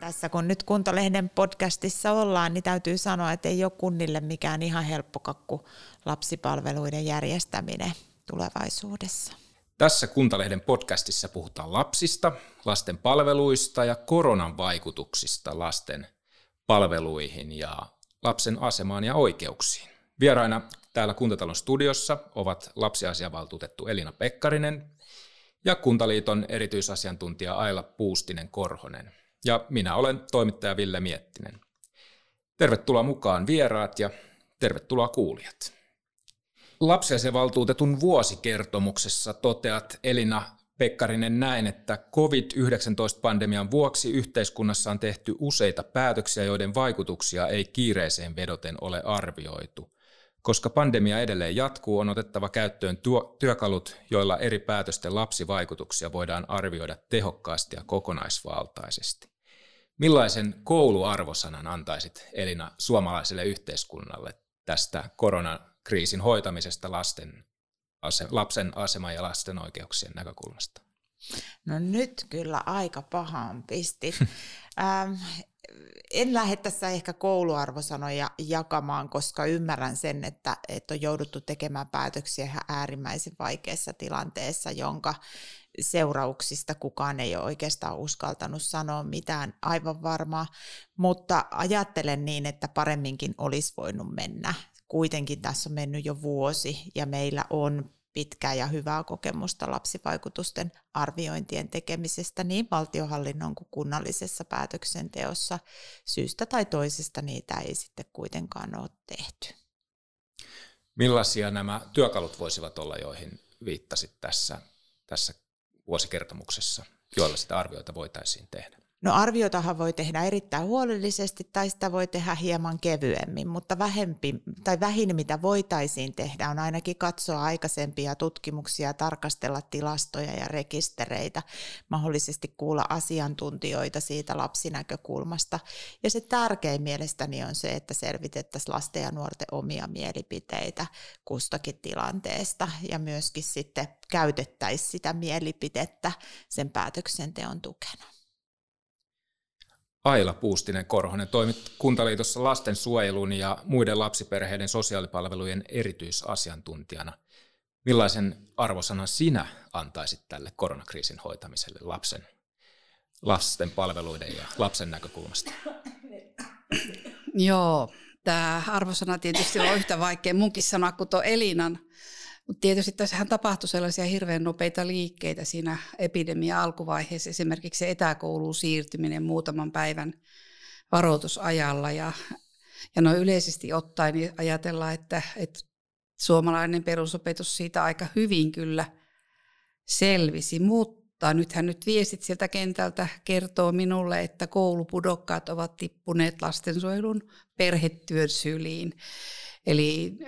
Tässä kun nyt Kuntalehden podcastissa ollaan, niin täytyy sanoa, että ei ole kunnille mikään ihan helppo kakku lapsipalveluiden järjestäminen tulevaisuudessa. Tässä Kuntalehden podcastissa puhutaan lapsista, lasten palveluista ja koronan vaikutuksista lasten palveluihin ja lapsen asemaan ja oikeuksiin. Vieraina täällä Kuntatalon studiossa ovat lapsiasiavaltuutettu Elina Pekkarinen ja Kuntaliiton erityisasiantuntija Aila Puustinen-Korhonen. Ja minä olen toimittaja Ville Miettinen. Tervetuloa mukaan vieraat ja tervetuloa kuulijat. Lapsiasiavaltuutetun vuosikertomuksessa toteat Elina Pekkarinen näin, että COVID-19-pandemian vuoksi yhteiskunnassa on tehty useita päätöksiä, joiden vaikutuksia ei kiireeseen vedoten ole arvioitu. Koska pandemia edelleen jatkuu, on otettava käyttöön tuo, työkalut, joilla eri päätösten lapsivaikutuksia voidaan arvioida tehokkaasti ja kokonaisvaltaisesti. Millaisen kouluarvosanan antaisit Elina suomalaiselle yhteiskunnalle tästä koronakriisin hoitamisesta lasten, lapsen aseman ja lasten oikeuksien näkökulmasta? No nyt kyllä aika pahaan pistit. ähm, en lähde tässä ehkä kouluarvosanoja jakamaan, koska ymmärrän sen, että, että on jouduttu tekemään päätöksiä ihan äärimmäisen vaikeassa tilanteessa, jonka seurauksista kukaan ei ole oikeastaan uskaltanut sanoa mitään aivan varmaa, mutta ajattelen niin, että paremminkin olisi voinut mennä. Kuitenkin tässä on mennyt jo vuosi ja meillä on pitkää ja hyvää kokemusta lapsivaikutusten arviointien tekemisestä niin valtiohallinnon kuin kunnallisessa päätöksenteossa. Syystä tai toisesta niitä ei sitten kuitenkaan ole tehty. Millaisia nämä työkalut voisivat olla, joihin viittasit tässä, tässä vuosikertomuksessa, joilla sitä arvioita voitaisiin tehdä? No arviotahan voi tehdä erittäin huolellisesti tai sitä voi tehdä hieman kevyemmin, mutta vähempi, tai vähin mitä voitaisiin tehdä on ainakin katsoa aikaisempia tutkimuksia, tarkastella tilastoja ja rekistereitä, mahdollisesti kuulla asiantuntijoita siitä lapsinäkökulmasta. Ja se tärkein mielestäni on se, että selvitettäisiin lasten ja nuorten omia mielipiteitä kustakin tilanteesta ja myöskin sitten käytettäisiin sitä mielipidettä sen päätöksenteon tukena. Aila Puustinen Korhonen toimit Kuntaliitossa lastensuojelun ja muiden lapsiperheiden sosiaalipalvelujen erityisasiantuntijana. Millaisen arvosanan sinä antaisit tälle koronakriisin hoitamiselle lapsen, lasten palveluiden ja lapsen näkökulmasta? Joo, tämä arvosana tietysti on yhtä vaikea munkin sanoa kuin tuo Elinan mutta tietysti tässähän tapahtui sellaisia hirveän nopeita liikkeitä siinä epidemia alkuvaiheessa, esimerkiksi etäkouluun siirtyminen muutaman päivän varoitusajalla. Ja, ja no yleisesti ottaen niin ajatellaan, että, että suomalainen perusopetus siitä aika hyvin kyllä selvisi, mutta nythän nyt viestit sieltä kentältä kertoo minulle, että koulupudokkaat ovat tippuneet lastensuojelun perhetyön syliin. Eli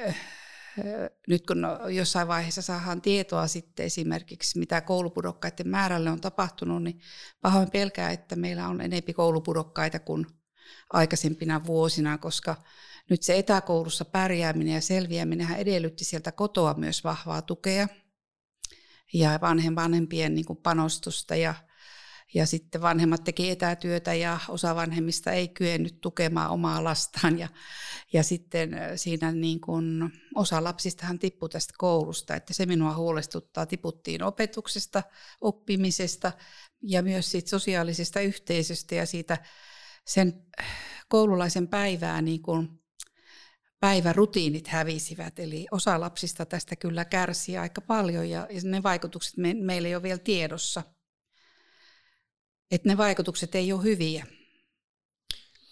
nyt kun jossain vaiheessa saadaan tietoa sitten esimerkiksi, mitä koulupudokkaiden määrälle on tapahtunut, niin pahoin pelkää, että meillä on enempi koulupudokkaita kuin aikaisempina vuosina, koska nyt se etäkoulussa pärjääminen ja selviäminen edellytti sieltä kotoa myös vahvaa tukea ja vanhempien niin panostusta ja ja sitten vanhemmat teki etätyötä ja osa vanhemmista ei kyennyt tukemaan omaa lastaan. Ja, ja sitten siinä niin kuin osa lapsistahan tippui tästä koulusta, että se minua huolestuttaa, tiputtiin opetuksesta, oppimisesta ja myös siitä sosiaalisesta yhteisöstä ja siitä sen koululaisen päivää niin kuin päivärutiinit hävisivät, eli osa lapsista tästä kyllä kärsii aika paljon ja ne vaikutukset me, meillä ei ole vielä tiedossa – että ne vaikutukset ei ole hyviä.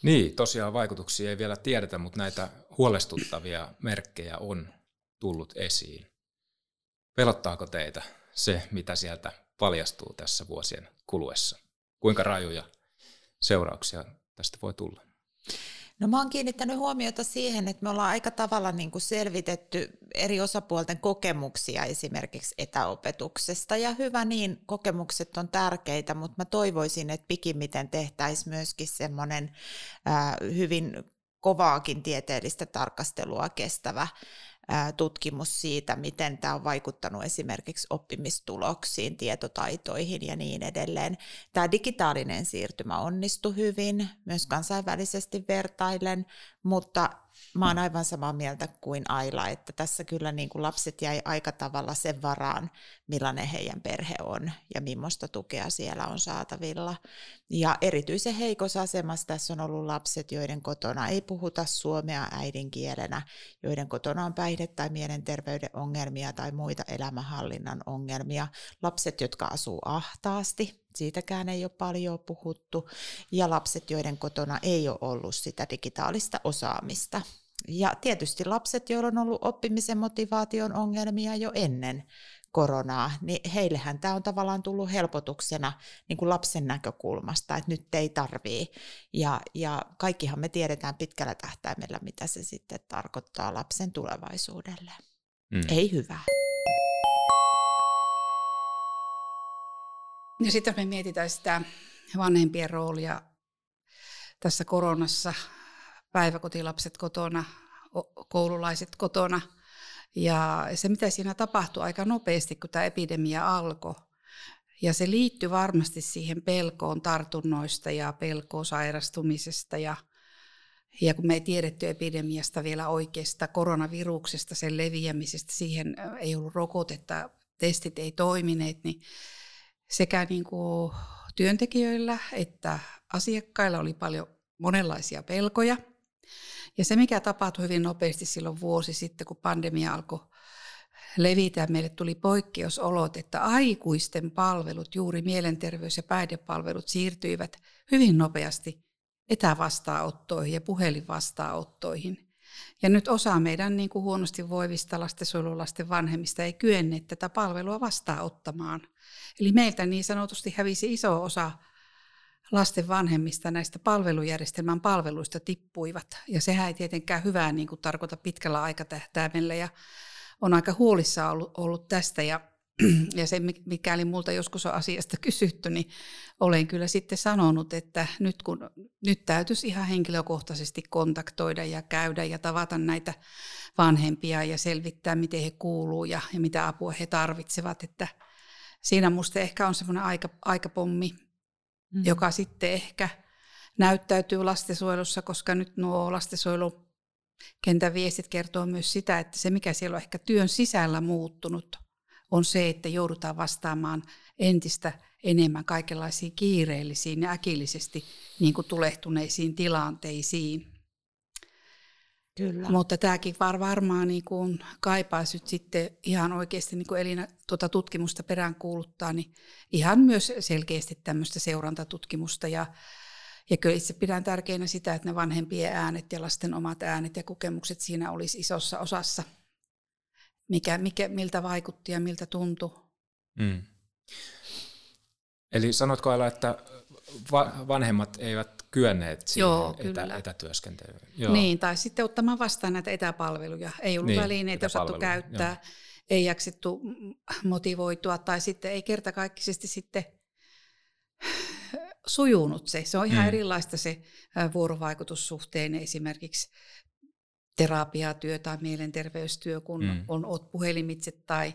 Niin, tosiaan vaikutuksia ei vielä tiedetä, mutta näitä huolestuttavia merkkejä on tullut esiin. Pelottaako teitä se, mitä sieltä paljastuu tässä vuosien kuluessa? Kuinka rajuja seurauksia tästä voi tulla? No mä oon kiinnittänyt huomiota siihen, että me ollaan aika tavalla niin kuin selvitetty eri osapuolten kokemuksia esimerkiksi etäopetuksesta. Ja hyvä niin, kokemukset on tärkeitä, mutta mä toivoisin, että pikimmiten tehtäisiin myöskin semmoinen äh, hyvin kovaakin tieteellistä tarkastelua kestävä tutkimus siitä, miten tämä on vaikuttanut esimerkiksi oppimistuloksiin, tietotaitoihin ja niin edelleen. Tämä digitaalinen siirtymä onnistui hyvin, myös kansainvälisesti vertailen, mutta mä oon aivan samaa mieltä kuin Aila, että tässä kyllä niin kuin lapset jäi aika tavalla sen varaan, millainen heidän perhe on ja millaista tukea siellä on saatavilla. Ja erityisen heikossa asemassa tässä on ollut lapset, joiden kotona ei puhuta suomea äidinkielenä, joiden kotona on päihde- tai mielenterveyden ongelmia tai muita elämänhallinnan ongelmia. Lapset, jotka asuu ahtaasti, siitäkään ei ole paljon puhuttu, ja lapset, joiden kotona ei ole ollut sitä digitaalista osaamista. Ja tietysti lapset, joilla on ollut oppimisen motivaation ongelmia jo ennen koronaa, niin heillehän tämä on tavallaan tullut helpotuksena niin kuin lapsen näkökulmasta, että nyt ei tarvii. Ja, ja kaikkihan me tiedetään pitkällä tähtäimellä, mitä se sitten tarkoittaa lapsen tulevaisuudelle. Mm. Ei hyvää. Ja sitten jos me mietitään sitä vanhempien roolia tässä koronassa, päiväkotilapset kotona, koululaiset kotona, ja se mitä siinä tapahtui aika nopeasti, kun tämä epidemia alkoi, ja se liittyy varmasti siihen pelkoon tartunnoista ja pelkoon sairastumisesta ja ja kun me ei tiedetty epidemiasta vielä oikeasta koronaviruksesta, sen leviämisestä, siihen ei ollut rokotetta, testit ei toimineet, niin sekä niin kuin työntekijöillä että asiakkailla oli paljon monenlaisia pelkoja. Ja se, mikä tapahtui hyvin nopeasti silloin vuosi sitten, kun pandemia alkoi levitä, meille tuli poikkeusolot, että aikuisten palvelut, juuri mielenterveys- ja päihdepalvelut siirtyivät hyvin nopeasti etävastaanottoihin ja puhelinvastaanottoihin. Ja nyt osa meidän niin kuin huonosti voivista lastensuojelulasten vanhemmista ei kyenneet tätä palvelua vastaanottamaan. Eli meiltä niin sanotusti hävisi iso osa lasten vanhemmista näistä palvelujärjestelmän palveluista tippuivat. Ja sehän ei tietenkään hyvää niin kuin tarkoita pitkällä aikatähtäimellä. Ja on aika huolissa ollut, ollut tästä. Ja, ja se, mikäli multa joskus on asiasta kysytty, niin olen kyllä sitten sanonut, että nyt, kun, nyt täytyisi ihan henkilökohtaisesti kontaktoida ja käydä ja tavata näitä vanhempia ja selvittää, miten he kuuluu ja, ja mitä apua he tarvitsevat. Että siinä musta ehkä on semmoinen aika, aikapommi, mm. joka sitten ehkä näyttäytyy lastensuojelussa, koska nyt nuo lastensuojelu kentän viestit kertoo myös sitä, että se mikä siellä on ehkä työn sisällä muuttunut, on se, että joudutaan vastaamaan entistä enemmän kaikenlaisiin kiireellisiin ja äkillisesti niin kuin tulehtuneisiin tilanteisiin. Kyllä. Mutta tämäkin var, varmaan niin kuin kaipaisi sitten ihan oikeasti, niin kuin Elina tuota tutkimusta perään kuuluttaa, niin ihan myös selkeästi tämmöistä seurantatutkimusta. Ja, ja kyllä itse pidän tärkeänä sitä, että ne vanhempien äänet ja lasten omat äänet ja kokemukset siinä olisi isossa osassa, mikä, mikä, miltä vaikutti ja miltä tuntui. Mm. Eli sanotko Aila, että vanhemmat eivät kyenneet siihen Joo, etä, etätyöskentelyyn. Joo. Niin, tai sitten ottamaan vastaan näitä etäpalveluja. Ei ollut niin, välineitä osattu käyttää, joo. ei jaksettu motivoitua, tai sitten ei kertakaikkisesti sitten sujunut se. Se on ihan mm. erilaista se vuorovaikutussuhteen esimerkiksi terapiatyö tai mielenterveystyö, kun mm. on, on puhelimitse tai,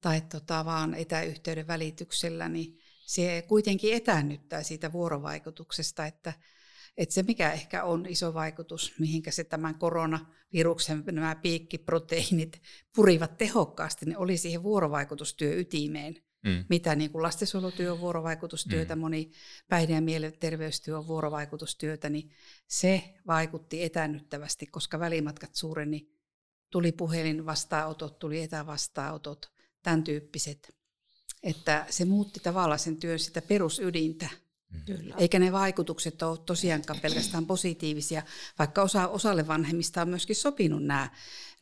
tai tota, vaan etäyhteyden välityksellä, niin se kuitenkin etäännyttää siitä vuorovaikutuksesta, että, että se mikä ehkä on iso vaikutus, mihinkä se tämän koronaviruksen nämä piikkiproteiinit purivat tehokkaasti, niin oli siihen vuorovaikutustyö ytimeen. Mm. Mitä niin kuin lastensuojelutyö on vuorovaikutustyötä, mm. moni päihde- ja mielenterveystyö on vuorovaikutustyötä, niin se vaikutti etännyttävästi, koska välimatkat suureni, tuli puhelin vastaanotot, tuli etävastaanotot, tämän tyyppiset että se muutti tavallaan sen työn sitä perusydintä. Mm. Kyllä. Eikä ne vaikutukset ole tosiaankaan pelkästään positiivisia, vaikka osa, osalle vanhemmista on myöskin sopinut nämä,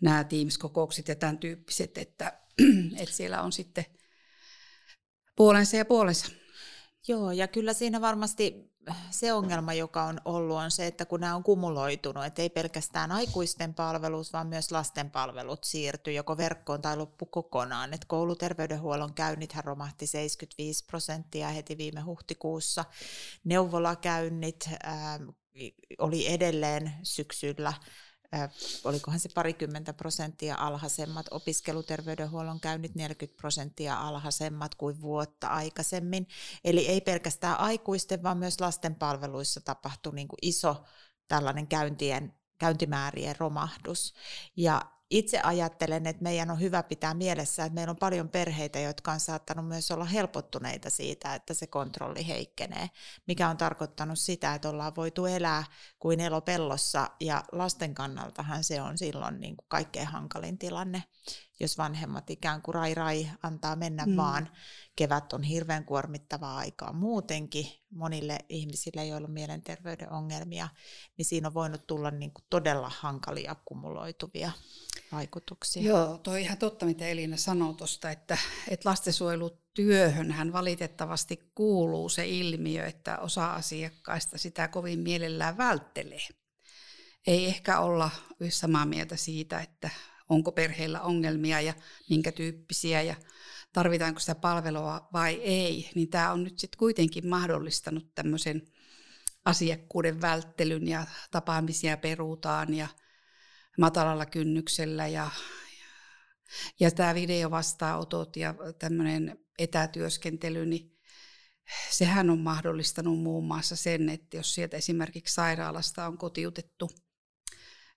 nämä Teams-kokoukset ja tämän tyyppiset, että, että siellä on sitten puolensa ja puolensa. Joo, ja kyllä siinä varmasti se ongelma, joka on ollut, on se, että kun nämä on kumuloitunut, että ei pelkästään aikuisten palvelut, vaan myös lasten palvelut siirtyi joko verkkoon tai loppu kokonaan. Että kouluterveydenhuollon käynnithän romahti 75 prosenttia heti viime huhtikuussa. Neuvolakäynnit ää, oli edelleen syksyllä olikohan se parikymmentä prosenttia alhaisemmat, opiskeluterveydenhuollon käynnit 40 prosenttia alhaisemmat kuin vuotta aikaisemmin. Eli ei pelkästään aikuisten, vaan myös lasten palveluissa tapahtui niin kuin iso tällainen käyntien, käyntimäärien romahdus. Ja itse ajattelen, että meidän on hyvä pitää mielessä, että meillä on paljon perheitä, jotka on saattanut myös olla helpottuneita siitä, että se kontrolli heikkenee, mikä on tarkoittanut sitä, että ollaan voitu elää kuin elopellossa ja lasten kannaltahan se on silloin niin kuin kaikkein hankalin tilanne, jos vanhemmat ikään kuin rai rai antaa mennä mm. vaan. Kevät on hirveän kuormittavaa aikaa muutenkin monille ihmisille, joilla on mielenterveyden ongelmia, niin siinä on voinut tulla niin kuin todella hankalia kumuloituvia vaikutuksia. Joo, toi ihan totta, mitä Elina sanoi tuosta, että, että lastensuojelutyöhön hän valitettavasti kuuluu se ilmiö, että osa asiakkaista sitä kovin mielellään välttelee. Ei ehkä olla samaa mieltä siitä, että onko perheellä ongelmia ja minkä tyyppisiä ja tarvitaanko sitä palvelua vai ei, niin tämä on nyt sitten kuitenkin mahdollistanut tämmöisen asiakkuuden välttelyn ja tapaamisia peruutaan ja – matalalla kynnyksellä ja, ja tämä videovastaanotot ja tämmöinen etätyöskentely, niin sehän on mahdollistanut muun muassa sen, että jos sieltä esimerkiksi sairaalasta on kotiutettu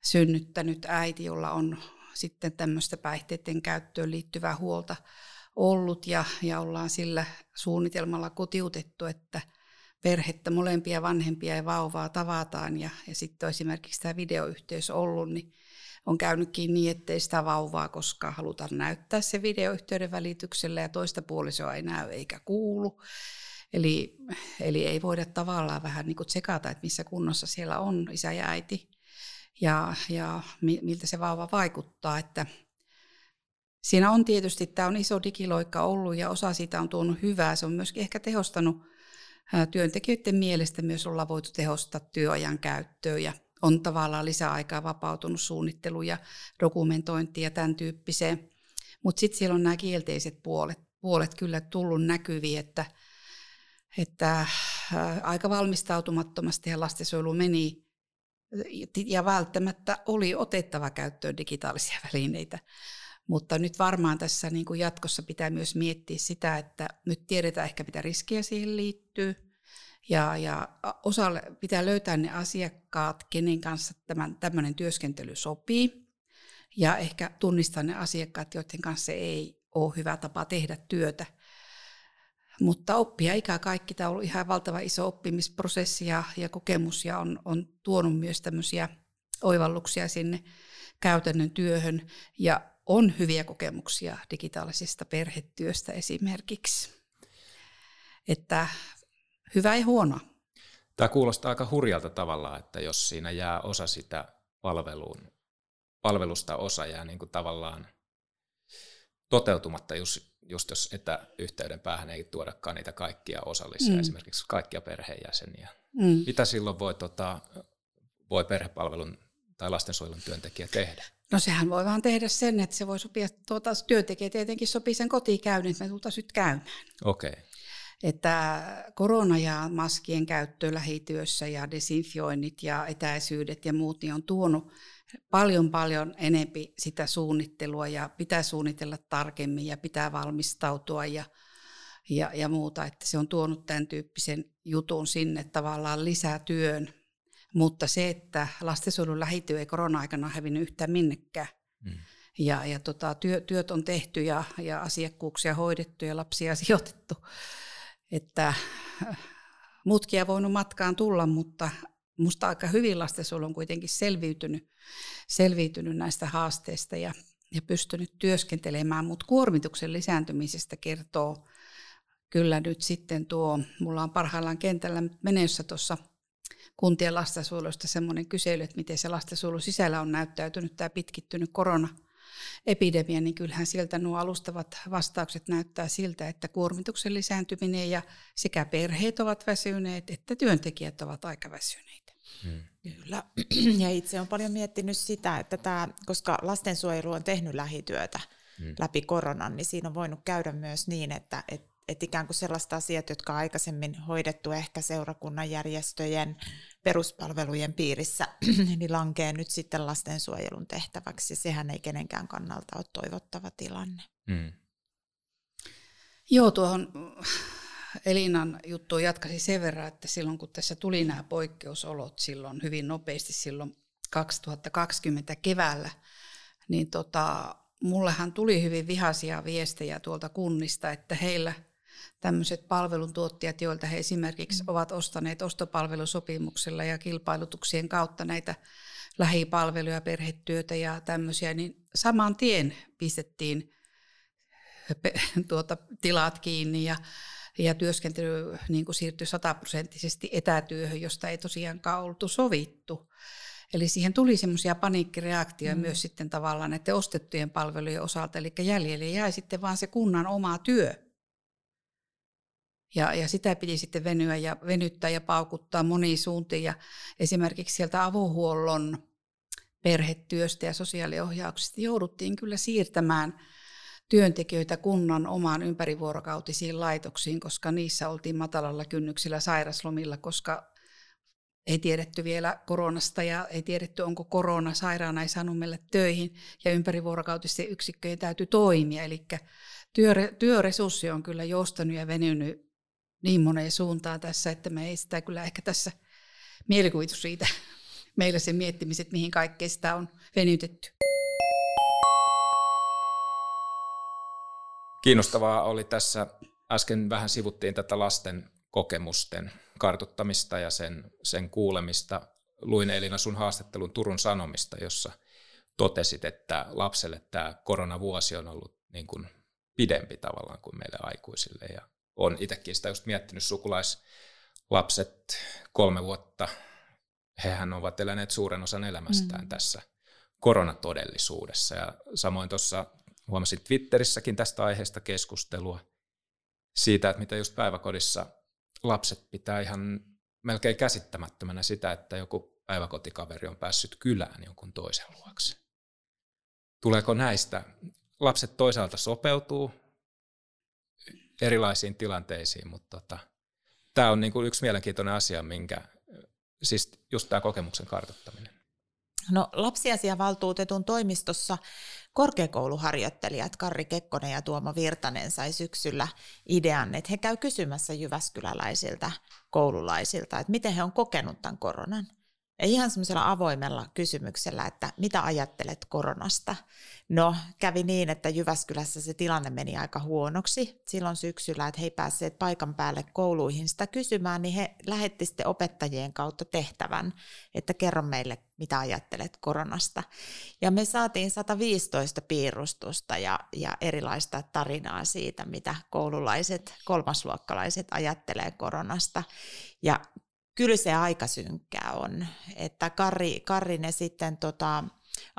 synnyttänyt äiti, jolla on sitten tämmöistä päihteiden käyttöön liittyvää huolta ollut ja, ja ollaan sillä suunnitelmalla kotiutettu, että perhettä, molempia vanhempia ja vauvaa tavataan ja, ja sitten on esimerkiksi tämä videoyhteys ollut, niin on käynytkin niin, ettei sitä vauvaa koskaan haluta näyttää se videoyhteyden välityksellä ja toista puolisoa ei näy eikä kuulu. Eli, eli ei voida tavallaan vähän niin kuin tsekata, että missä kunnossa siellä on isä ja äiti ja, ja miltä se vauva vaikuttaa. Että siinä on tietysti, tämä on iso digiloikka ollut ja osa siitä on tuonut hyvää. Se on myöskin ehkä tehostanut työntekijöiden mielestä myös olla voitu tehostaa työajan käyttöä ja on tavallaan lisäaikaa vapautunut suunnittelu ja dokumentointi ja tämän tyyppiseen. Mutta sitten siellä on nämä kielteiset puolet, puolet kyllä tullut näkyviin, että, että aika valmistautumattomasti ja lastensuojelu meni ja välttämättä oli otettava käyttöön digitaalisia välineitä. Mutta nyt varmaan tässä niin kuin jatkossa pitää myös miettiä sitä, että nyt tiedetään ehkä mitä riskiä siihen liittyy – ja, ja osalle pitää löytää ne asiakkaat, kenen kanssa tämän, tämmöinen työskentely sopii. Ja ehkä tunnistaa ne asiakkaat, joiden kanssa ei ole hyvä tapa tehdä työtä. Mutta oppia ikä kaikki, tämä on ollut ihan valtava iso oppimisprosessi ja, ja kokemus ja on, on tuonut myös tämmöisiä oivalluksia sinne käytännön työhön. Ja on hyviä kokemuksia digitaalisesta perhetyöstä esimerkiksi. Että hyvä ja huono. Tämä kuulostaa aika hurjalta tavalla, että jos siinä jää osa sitä palveluun, palvelusta osa jää niin kuin tavallaan toteutumatta, just, just jos etäyhteyden päähän ei tuodakaan niitä kaikkia osallisia, mm. esimerkiksi kaikkia perheenjäseniä. Mm. Mitä silloin voi, tota, voi perhepalvelun tai lastensuojelun työntekijä tehdä? No sehän voi vaan tehdä sen, että se voi sopia, tuota, työntekijä tietenkin sopii sen kotikäynnin, että me tultaisiin nyt käymään. Okei. Okay että korona ja maskien käyttö lähityössä ja desinfioinnit ja etäisyydet ja muut niin on tuonut paljon paljon enempi sitä suunnittelua ja pitää suunnitella tarkemmin ja pitää valmistautua ja, ja, ja muuta, että se on tuonut tämän tyyppisen jutun sinne tavallaan lisää työn. Mutta se, että lastensuojelun lähityö ei korona-aikana hävinnyt yhtään minnekään. Mm. Ja, ja tota, työ, työt on tehty ja, ja asiakkuuksia hoidettu ja lapsia sijoitettu että äh, mutkia voinut matkaan tulla, mutta musta aika hyvin lastensuojelu on kuitenkin selviytynyt, selviytynyt näistä haasteista ja, ja pystynyt työskentelemään, mutta kuormituksen lisääntymisestä kertoo kyllä nyt sitten tuo, mulla on parhaillaan kentällä menessä tuossa kuntien lastensuojelusta semmoinen kysely, että miten se lastensuojelu sisällä on näyttäytynyt tämä pitkittynyt korona – epidemia, niin kyllähän sieltä nuo alustavat vastaukset näyttää siltä, että kuormituksen lisääntyminen ja sekä perheet ovat väsyneet, että työntekijät ovat aika väsyneitä. Hmm. Kyllä. Ja itse olen paljon miettinyt sitä, että tämä, koska lastensuojelu on tehnyt lähityötä hmm. läpi koronan, niin siinä on voinut käydä myös niin, että, että että ikään kuin sellaiset asiat, jotka on aikaisemmin hoidettu ehkä seurakunnan järjestöjen peruspalvelujen piirissä, niin lankee nyt sitten lastensuojelun tehtäväksi. Sehän ei kenenkään kannalta ole toivottava tilanne. Mm. Joo, tuohon Elinan juttuun jatkaisin sen verran, että silloin kun tässä tuli nämä poikkeusolot silloin hyvin nopeasti silloin 2020 keväällä, niin tota, mullehan tuli hyvin vihaisia viestejä tuolta kunnista, että heillä tämmöiset palveluntuottajat, joilta he esimerkiksi mm. ovat ostaneet ostopalvelusopimuksella ja kilpailutuksien kautta näitä lähipalveluja, perhetyötä ja tämmöisiä, niin saman tien pistettiin tuota, tilat kiinni ja, ja työskentely niin kuin siirtyi sataprosenttisesti etätyöhön, josta ei tosiaankaan oltu sovittu. Eli siihen tuli semmoisia paniikkireaktioita mm. myös sitten tavallaan näiden ostettujen palvelujen osalta, eli jäljelle jäi sitten vaan se kunnan oma työ. Ja, ja sitä piti sitten venyä ja venyttää ja paukuttaa moniin suuntiin. Ja esimerkiksi sieltä avohuollon perhetyöstä ja sosiaaliohjauksesta jouduttiin kyllä siirtämään työntekijöitä kunnan omaan ympärivuorokautisiin laitoksiin, koska niissä oltiin matalalla kynnyksillä sairaslomilla, koska ei tiedetty vielä koronasta ja ei tiedetty, onko korona, sairaana ei saanut meille töihin ja ympärivuorokautisten yksikköjen täytyy toimia. Eli työre, työresurssi on kyllä joustanut ja venynyt niin moneen suuntaan tässä, että me ei sitä kyllä ehkä tässä mielikuvitus siitä meillä se miettimiset, mihin kaikkea sitä on venytetty. Kiinnostavaa oli tässä, äsken vähän sivuttiin tätä lasten kokemusten kartuttamista ja sen, sen kuulemista. Luin Elina sun haastattelun Turun Sanomista, jossa totesit, että lapselle tämä koronavuosi on ollut niin kuin pidempi tavallaan kuin meille aikuisille. Ja on itsekin sitä just miettinyt sukulaislapset kolme vuotta. Hehän ovat eläneet suuren osan elämästään mm. tässä koronatodellisuudessa. Ja samoin tuossa huomasin Twitterissäkin tästä aiheesta keskustelua siitä, että mitä just päiväkodissa lapset pitää ihan melkein käsittämättömänä sitä, että joku päiväkotikaveri on päässyt kylään jonkun toisen luokse. Tuleeko näistä? Lapset toisaalta sopeutuu erilaisiin tilanteisiin, mutta tota, tämä on niin kuin yksi mielenkiintoinen asia, minkä, siis just tämä kokemuksen kartoittaminen. No lapsiasiavaltuutetun toimistossa korkeakouluharjoittelijat Karri Kekkonen ja Tuomo Virtanen sai syksyllä idean, että he käy kysymässä jyväskyläläisiltä koululaisilta, että miten he on kokenut tämän koronan. Ja ihan semmoisella avoimella kysymyksellä, että mitä ajattelet koronasta? No, kävi niin, että Jyväskylässä se tilanne meni aika huonoksi silloin syksyllä, että he ei päässeet paikan päälle kouluihin sitä kysymään, niin he lähetti sitten opettajien kautta tehtävän, että kerro meille, mitä ajattelet koronasta. Ja me saatiin 115 piirustusta ja, ja erilaista tarinaa siitä, mitä koululaiset, kolmasluokkalaiset ajattelee koronasta. Ja kyllä se aika synkkää on. Että Karri, Karri ne sitten tota,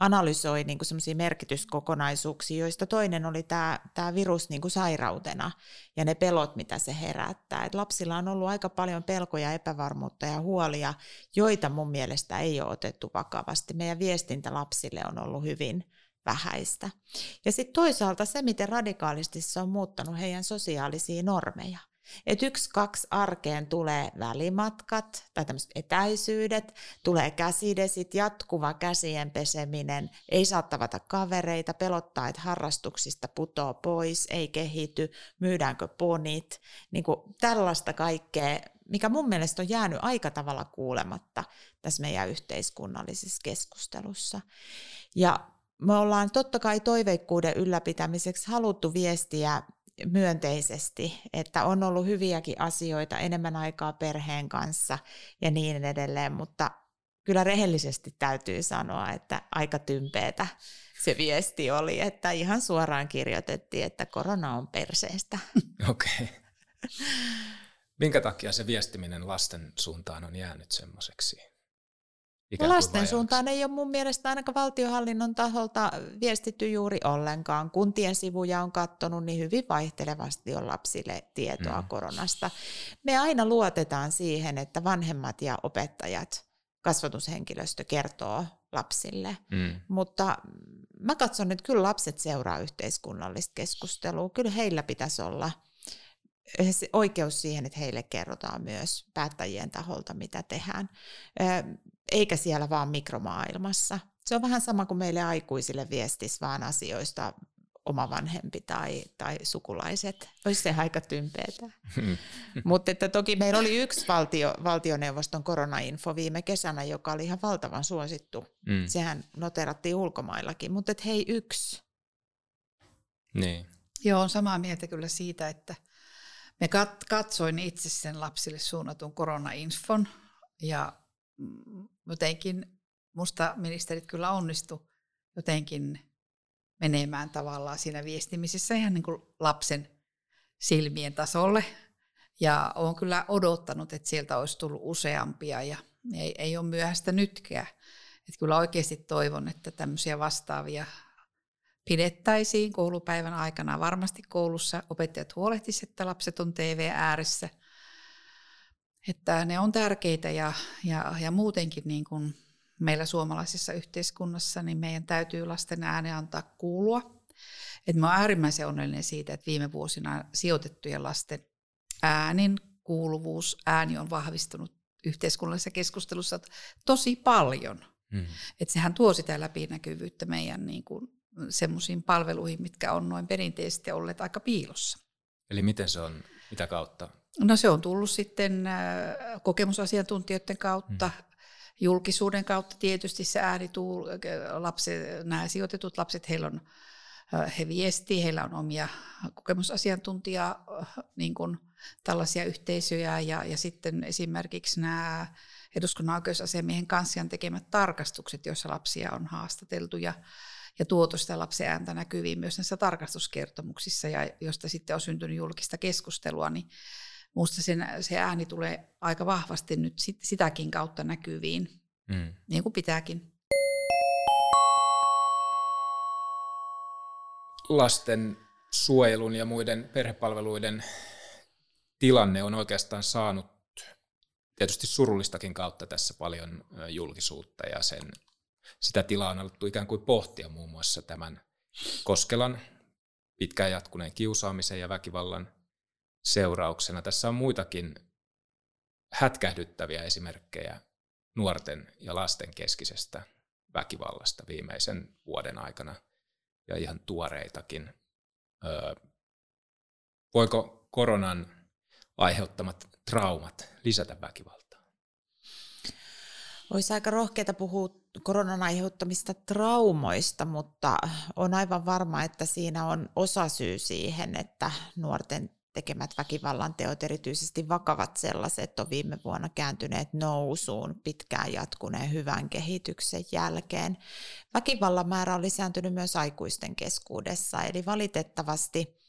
analysoi niin semmoisia merkityskokonaisuuksia, joista toinen oli tämä, tämä virus niin kuin sairautena ja ne pelot, mitä se herättää. Et lapsilla on ollut aika paljon pelkoja, epävarmuutta ja huolia, joita mun mielestä ei ole otettu vakavasti. Meidän viestintä lapsille on ollut hyvin vähäistä. Ja sitten toisaalta se, miten radikaalisti se on muuttanut heidän sosiaalisia normeja. Että yksi, kaksi arkeen tulee välimatkat tai tämmöiset etäisyydet, tulee käsidesit, jatkuva käsien peseminen, ei saa tavata kavereita, pelottaa, että harrastuksista putoo pois, ei kehity, myydäänkö ponit, niin kuin tällaista kaikkea, mikä mun mielestä on jäänyt aika tavalla kuulematta tässä meidän yhteiskunnallisessa keskustelussa. Ja me ollaan totta kai toiveikkuuden ylläpitämiseksi haluttu viestiä myönteisesti, että on ollut hyviäkin asioita, enemmän aikaa perheen kanssa ja niin edelleen, mutta kyllä rehellisesti täytyy sanoa, että aika tympeetä se viesti oli, että ihan suoraan kirjoitettiin, että korona on perseestä. Okei. Okay. Minkä takia se viestiminen lasten suuntaan on jäänyt semmoiseksi? Lasten suuntaan ei ole mun mielestä ainakaan valtiohallinnon taholta viestitty juuri ollenkaan. Kuntien sivuja on katsonut, niin hyvin vaihtelevasti on lapsille tietoa mm. koronasta. Me aina luotetaan siihen, että vanhemmat ja opettajat, kasvatushenkilöstö kertoo lapsille. Mm. Mutta mä katson, että kyllä lapset seuraa yhteiskunnallista keskustelua. Kyllä heillä pitäisi olla oikeus siihen, että heille kerrotaan myös päättäjien taholta, mitä tehdään, eikä siellä vaan mikromaailmassa. Se on vähän sama kuin meille aikuisille viestis vaan asioista oma vanhempi tai, tai sukulaiset. Olisi se aika tympeetä. Mutta että toki meillä oli yksi valtio, valtioneuvoston koronainfo viime kesänä, joka oli ihan valtavan suosittu. Mm. Sehän noterattiin ulkomaillakin, mutta hei yksi. Niin. Joo, on samaa mieltä kyllä siitä, että me kat- katsoin itse sen lapsille suunnatun koronainfon ja jotenkin musta ministerit kyllä onnistu jotenkin menemään tavallaan siinä viestimisessä ihan niin kuin lapsen silmien tasolle. Ja olen kyllä odottanut, että sieltä olisi tullut useampia ja ei, ei ole myöhäistä nytkään. Että kyllä oikeasti toivon, että tämmöisiä vastaavia pidettäisiin koulupäivän aikana. Varmasti koulussa opettajat huolehtisivat, että lapset on TV ääressä. Että ne on tärkeitä ja, ja, ja muutenkin niin kuin meillä suomalaisessa yhteiskunnassa, niin meidän täytyy lasten ääni antaa kuulua. Et mä olen äärimmäisen onnellinen siitä, että viime vuosina sijoitettujen lasten äänin kuuluvuus, ääni on vahvistunut yhteiskunnallisessa keskustelussa tosi paljon. Mm. Että sehän tuo sitä läpinäkyvyyttä meidän niin kuin, semmoisiin palveluihin, mitkä on noin perinteisesti olleet aika piilossa. Eli miten se on, mitä kautta? No se on tullut sitten kokemusasiantuntijoiden kautta, mm julkisuuden kautta tietysti se ääni tuu, lapset, nämä sijoitetut lapset, heillä on, he viestii, heillä on omia kokemusasiantuntija niin kuin tällaisia yhteisöjä ja, ja sitten esimerkiksi nämä eduskunnan oikeusasiamiehen kanssian tekemät tarkastukset, joissa lapsia on haastateltu ja, ja tuotu sitä lapsen ääntä näkyviin myös näissä tarkastuskertomuksissa ja josta sitten on syntynyt julkista keskustelua, niin Minusta sen, se ääni tulee aika vahvasti nyt sit, sitäkin kautta näkyviin, mm. niin kuin pitääkin. Lasten suojelun ja muiden perhepalveluiden tilanne on oikeastaan saanut tietysti surullistakin kautta tässä paljon julkisuutta ja sen, sitä tilaa on alettu ikään kuin pohtia muun muassa tämän Koskelan pitkään jatkuneen kiusaamisen ja väkivallan seurauksena. Tässä on muitakin hätkähdyttäviä esimerkkejä nuorten ja lasten keskisestä väkivallasta viimeisen vuoden aikana ja ihan tuoreitakin. Öö, voiko koronan aiheuttamat traumat lisätä väkivaltaa? Olisi aika rohkeita puhua koronan aiheuttamista traumoista, mutta on aivan varma, että siinä on osa syy siihen, että nuorten tekemät väkivallan teot, erityisesti vakavat sellaiset, on viime vuonna kääntyneet nousuun pitkään jatkuneen hyvän kehityksen jälkeen. Väkivallan määrä on lisääntynyt myös aikuisten keskuudessa, eli valitettavasti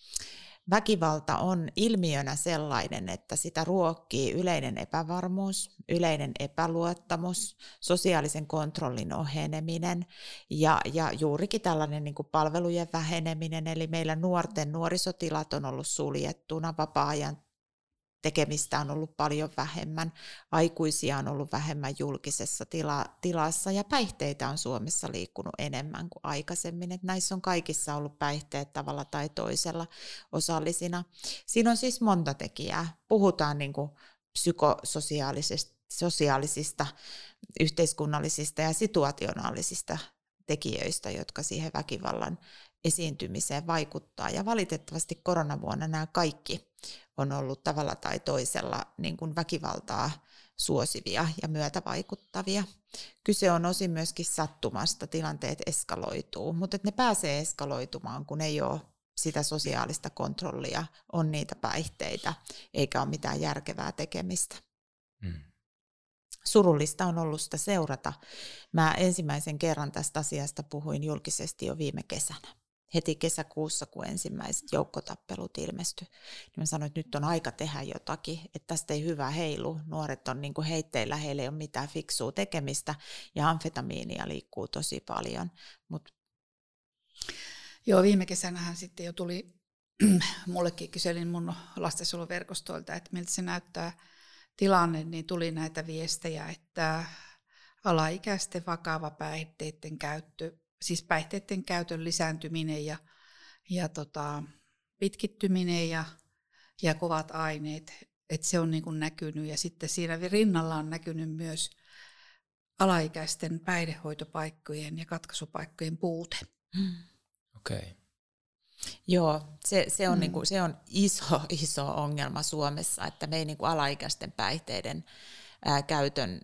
Väkivalta on ilmiönä sellainen, että sitä ruokkii yleinen epävarmuus, yleinen epäluottamus, sosiaalisen kontrollin oheneminen ja, ja juurikin tällainen niin palvelujen väheneminen. Eli meillä nuorten nuorisotilat on ollut suljettuna, vapaa-ajan tekemistä on ollut paljon vähemmän, aikuisia on ollut vähemmän julkisessa tila, tilassa ja päihteitä on Suomessa liikkunut enemmän kuin aikaisemmin. Et näissä on kaikissa ollut päihteet tavalla tai toisella osallisina. Siinä on siis monta tekijää. Puhutaan niin kuin psykososiaalisista, sosiaalisista, yhteiskunnallisista ja situationaalisista tekijöistä, jotka siihen väkivallan esiintymiseen vaikuttaa. Ja valitettavasti koronavuonna nämä kaikki on ollut tavalla tai toisella niin kuin väkivaltaa suosivia ja myötävaikuttavia. Kyse on osin myöskin sattumasta, tilanteet eskaloituu, mutta ne pääsee eskaloitumaan, kun ei ole sitä sosiaalista kontrollia, on niitä päihteitä, eikä ole mitään järkevää tekemistä. Hmm. Surullista on ollut sitä seurata. Mä ensimmäisen kerran tästä asiasta puhuin julkisesti jo viime kesänä heti kesäkuussa, kun ensimmäiset joukkotappelut ilmestyi, niin mä sanoin, että nyt on aika tehdä jotakin, että tästä ei hyvä heilu. Nuoret on niin kuin heitteillä, heillä ei ole mitään fiksua tekemistä ja amfetamiinia liikkuu tosi paljon. Mut... Joo, viime kesänähän sitten jo tuli, mullekin kyselin mun lastensuojeluverkostoilta, että miltä se näyttää tilanne, niin tuli näitä viestejä, että alaikäisten vakava päihteiden käyttö siis päihteiden käytön lisääntyminen ja, ja tota, pitkittyminen ja, ja kovat aineet, että se on niin kuin näkynyt. Ja sitten siinä rinnalla on näkynyt myös alaikäisten päihdehoitopaikkojen ja katkaisupaikkojen puute. Hmm. Okei. Okay. Joo, se, se, on, mm. niin kuin, se on iso, iso ongelma Suomessa, että me ei niin kuin alaikäisten päihteiden ää, käytön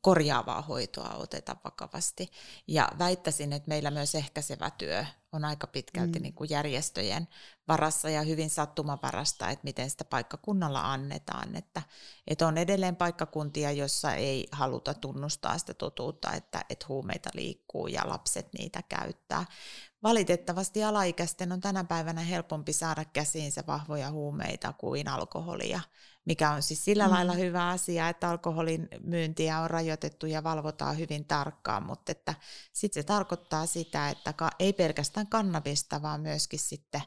korjaavaa hoitoa oteta vakavasti. Ja väittäisin, että meillä myös ehkäisevä työ on aika pitkälti mm. niin kuin järjestöjen varassa ja hyvin sattumavarasta, että miten sitä paikkakunnalla annetaan. Että, että on edelleen paikkakuntia, jossa ei haluta tunnustaa sitä totuutta, että, että huumeita liikkuu ja lapset niitä käyttää. Valitettavasti alaikäisten on tänä päivänä helpompi saada käsiinsä vahvoja huumeita kuin alkoholia, mikä on siis sillä mm. lailla hyvä asia, että alkoholin myyntiä on rajoitettu ja valvotaan hyvin tarkkaan, mutta että sitten se tarkoittaa sitä, että ei pelkästään kannabista, vaan myöskin sitten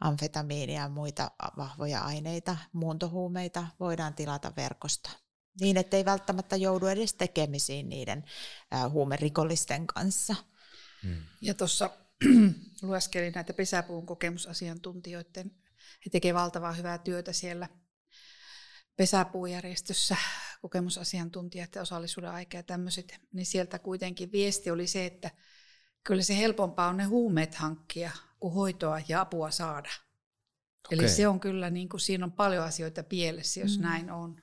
amfetamiinia ja muita vahvoja aineita, muuntohuumeita voidaan tilata verkosta niin, ettei välttämättä joudu edes tekemisiin niiden huumerikollisten kanssa. Hmm. Ja tuossa lueskelin näitä pesäpuun kokemusasiantuntijoiden. He tekevät valtavaa hyvää työtä siellä pesäpuujärjestössä, kokemusasiantuntijat ja osallisuuden aika ja tämmöiset. Niin sieltä kuitenkin viesti oli se, että kyllä se helpompaa on ne huumeet hankkia kuin hoitoa ja apua saada. Okay. Eli se on kyllä, niin kuin, siinä on paljon asioita pielessä, jos mm. näin on.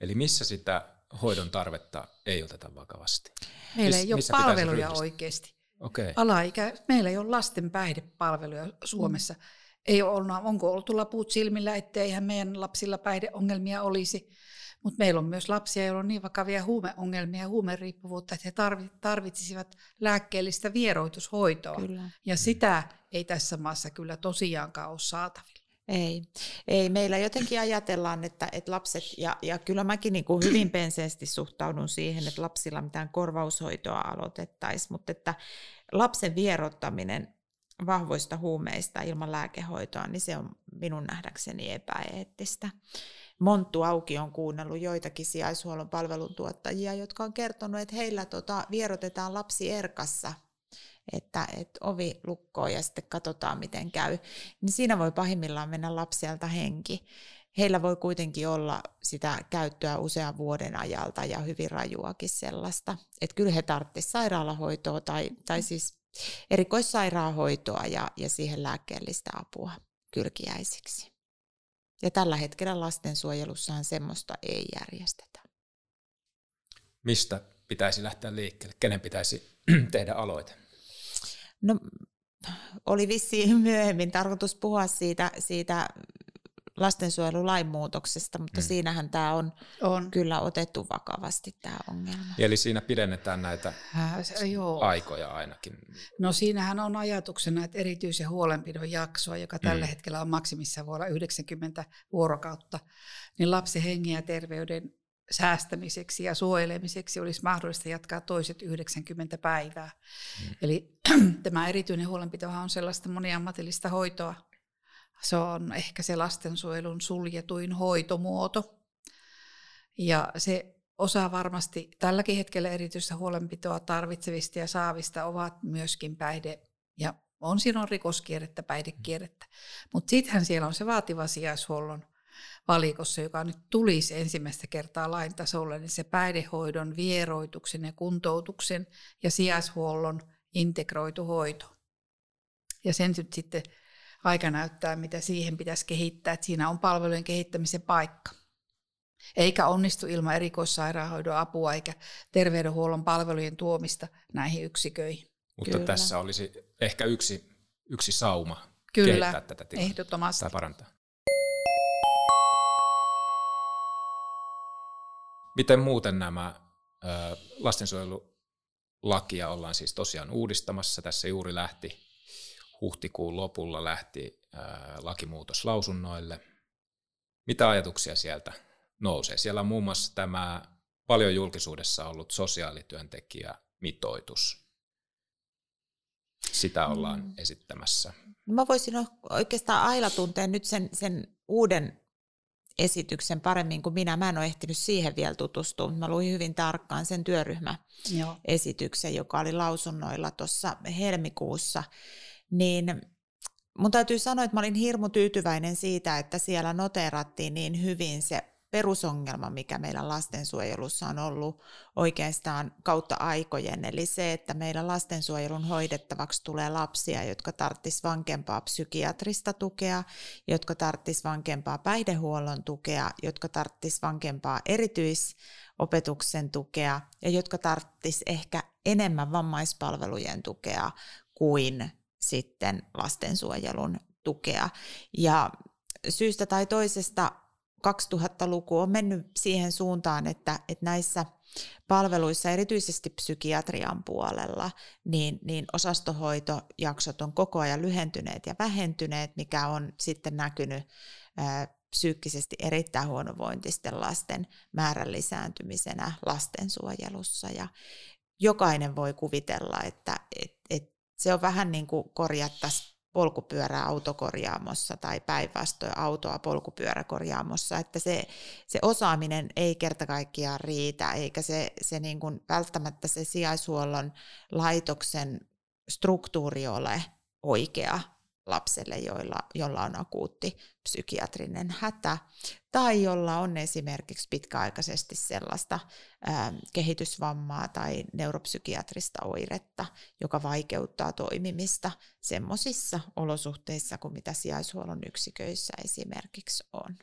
Eli missä sitä hoidon tarvetta ei oteta vakavasti? Meillä ei ole palveluja oikeasti. Okay. Alaikä, meillä ei ole lasten päihdepalveluja Suomessa. Mm. Ei ole ollut, onko oltu laput silmillä, etteihän meidän lapsilla päihdeongelmia olisi. Mutta meillä on myös lapsia, joilla on niin vakavia huumeongelmia ja huumeriippuvuutta, että he tarvitsisivat lääkkeellistä vieroitushoitoa. Kyllä. Ja sitä ei tässä maassa kyllä tosiaankaan ole saatavilla. Ei, ei. Meillä jotenkin ajatellaan, että, että lapset, ja, ja kyllä mäkin niin kuin hyvin penseesti suhtaudun siihen, että lapsilla mitään korvaushoitoa aloitettaisiin, mutta että lapsen vierottaminen vahvoista huumeista ilman lääkehoitoa, niin se on minun nähdäkseni epäeettistä. Monttu Auki on kuunnellut joitakin sijaishuollon palveluntuottajia, jotka on kertonut, että heillä tota, vierotetaan lapsi erkassa – että, että ovi lukkoo ja sitten katsotaan, miten käy, niin siinä voi pahimmillaan mennä lapsialta henki. Heillä voi kuitenkin olla sitä käyttöä usean vuoden ajalta ja hyvin rajuakin sellaista. Että kyllä he tarvitsisivat sairaalahoitoa tai, tai siis erikoissairaanhoitoa ja, ja siihen lääkkeellistä apua kylkiäisiksi. Ja tällä hetkellä lastensuojelussahan semmoista ei järjestetä. Mistä pitäisi lähteä liikkeelle? Kenen pitäisi tehdä aloite? No oli vissiin myöhemmin tarkoitus puhua siitä, siitä lastensuojelulain muutoksesta, mutta mm. siinähän tämä on, on kyllä otettu vakavasti tämä ongelma. Eli siinä pidennetään näitä äh, joo. aikoja ainakin. No siinähän on ajatuksena, että erityisen huolenpidon jaksoa, joka tällä mm. hetkellä on maksimissa vuonna 90 vuorokautta, niin lapsen hengen ja terveyden säästämiseksi ja suojelemiseksi olisi mahdollista jatkaa toiset 90 päivää. Mm. Eli tämä erityinen huolenpitohan on sellaista moniammatillista hoitoa. Se on ehkä se lastensuojelun suljetuin hoitomuoto. Ja se osa varmasti tälläkin hetkellä erityistä huolenpitoa tarvitsevista ja saavista ovat myöskin päihde- ja on siinä on rikoskierrettä, päihdekierrettä. Mutta sittenhän siellä on se vaativa sijaishuollon valikossa, joka nyt tulisi ensimmäistä kertaa lain tasolle, niin se päihdehoidon, vieroituksen ja kuntoutuksen ja sijaishuollon integroitu hoito. Ja sen nyt sitten aika näyttää, mitä siihen pitäisi kehittää, että siinä on palvelujen kehittämisen paikka. Eikä onnistu ilman erikoissairaanhoidon apua eikä terveydenhuollon palvelujen tuomista näihin yksiköihin. Mutta Kyllä. tässä olisi ehkä yksi, yksi sauma Kyllä, kehittää tätä tilannetta ehdottomasti. tai parantaa. Miten muuten nämä lastensuojelulakia ollaan siis tosiaan uudistamassa? Tässä juuri lähti huhtikuun lopulla lähti lakimuutos lausunnoille. Mitä ajatuksia sieltä nousee? Siellä on muun muassa tämä paljon julkisuudessa ollut sosiaalityöntekijä mitoitus. Sitä ollaan mm. esittämässä. Mä voisin oikeastaan Aila tuntea nyt sen, sen uuden esityksen paremmin kuin minä. Mä en ole ehtinyt siihen vielä tutustua. Mä luin hyvin tarkkaan sen työryhmäesityksen, joka oli lausunnoilla tuossa helmikuussa. Niin mun täytyy sanoa, että mä olin hirmu tyytyväinen siitä, että siellä noteerattiin niin hyvin se perusongelma, mikä meillä lastensuojelussa on ollut oikeastaan kautta aikojen, eli se, että meillä lastensuojelun hoidettavaksi tulee lapsia, jotka tarttis vankempaa psykiatrista tukea, jotka tarttis vankempaa päihdehuollon tukea, jotka tarttis vankempaa erityisopetuksen tukea ja jotka tarttis ehkä enemmän vammaispalvelujen tukea kuin sitten lastensuojelun tukea. Ja syystä tai toisesta 2000-luku on mennyt siihen suuntaan, että, että näissä palveluissa, erityisesti psykiatrian puolella, niin, niin osastohoitojaksot on koko ajan lyhentyneet ja vähentyneet, mikä on sitten näkynyt ää, psyykkisesti erittäin huonovointisten lasten määrän lisääntymisenä lastensuojelussa. Ja jokainen voi kuvitella, että et, et se on vähän niin kuin korjattaisiin polkupyörää autokorjaamossa tai päinvastoin autoa polkupyöräkorjaamossa, että se, se osaaminen ei kerta kaikkiaan riitä, eikä se, se niin kuin välttämättä se sijaishuollon laitoksen struktuuri ole oikea lapselle, joilla, jolla on akuutti psykiatrinen hätä, tai jolla on esimerkiksi pitkäaikaisesti sellaista ää, kehitysvammaa tai neuropsykiatrista oiretta, joka vaikeuttaa toimimista semmoisissa olosuhteissa kuin mitä sijaishuollon yksiköissä esimerkiksi on.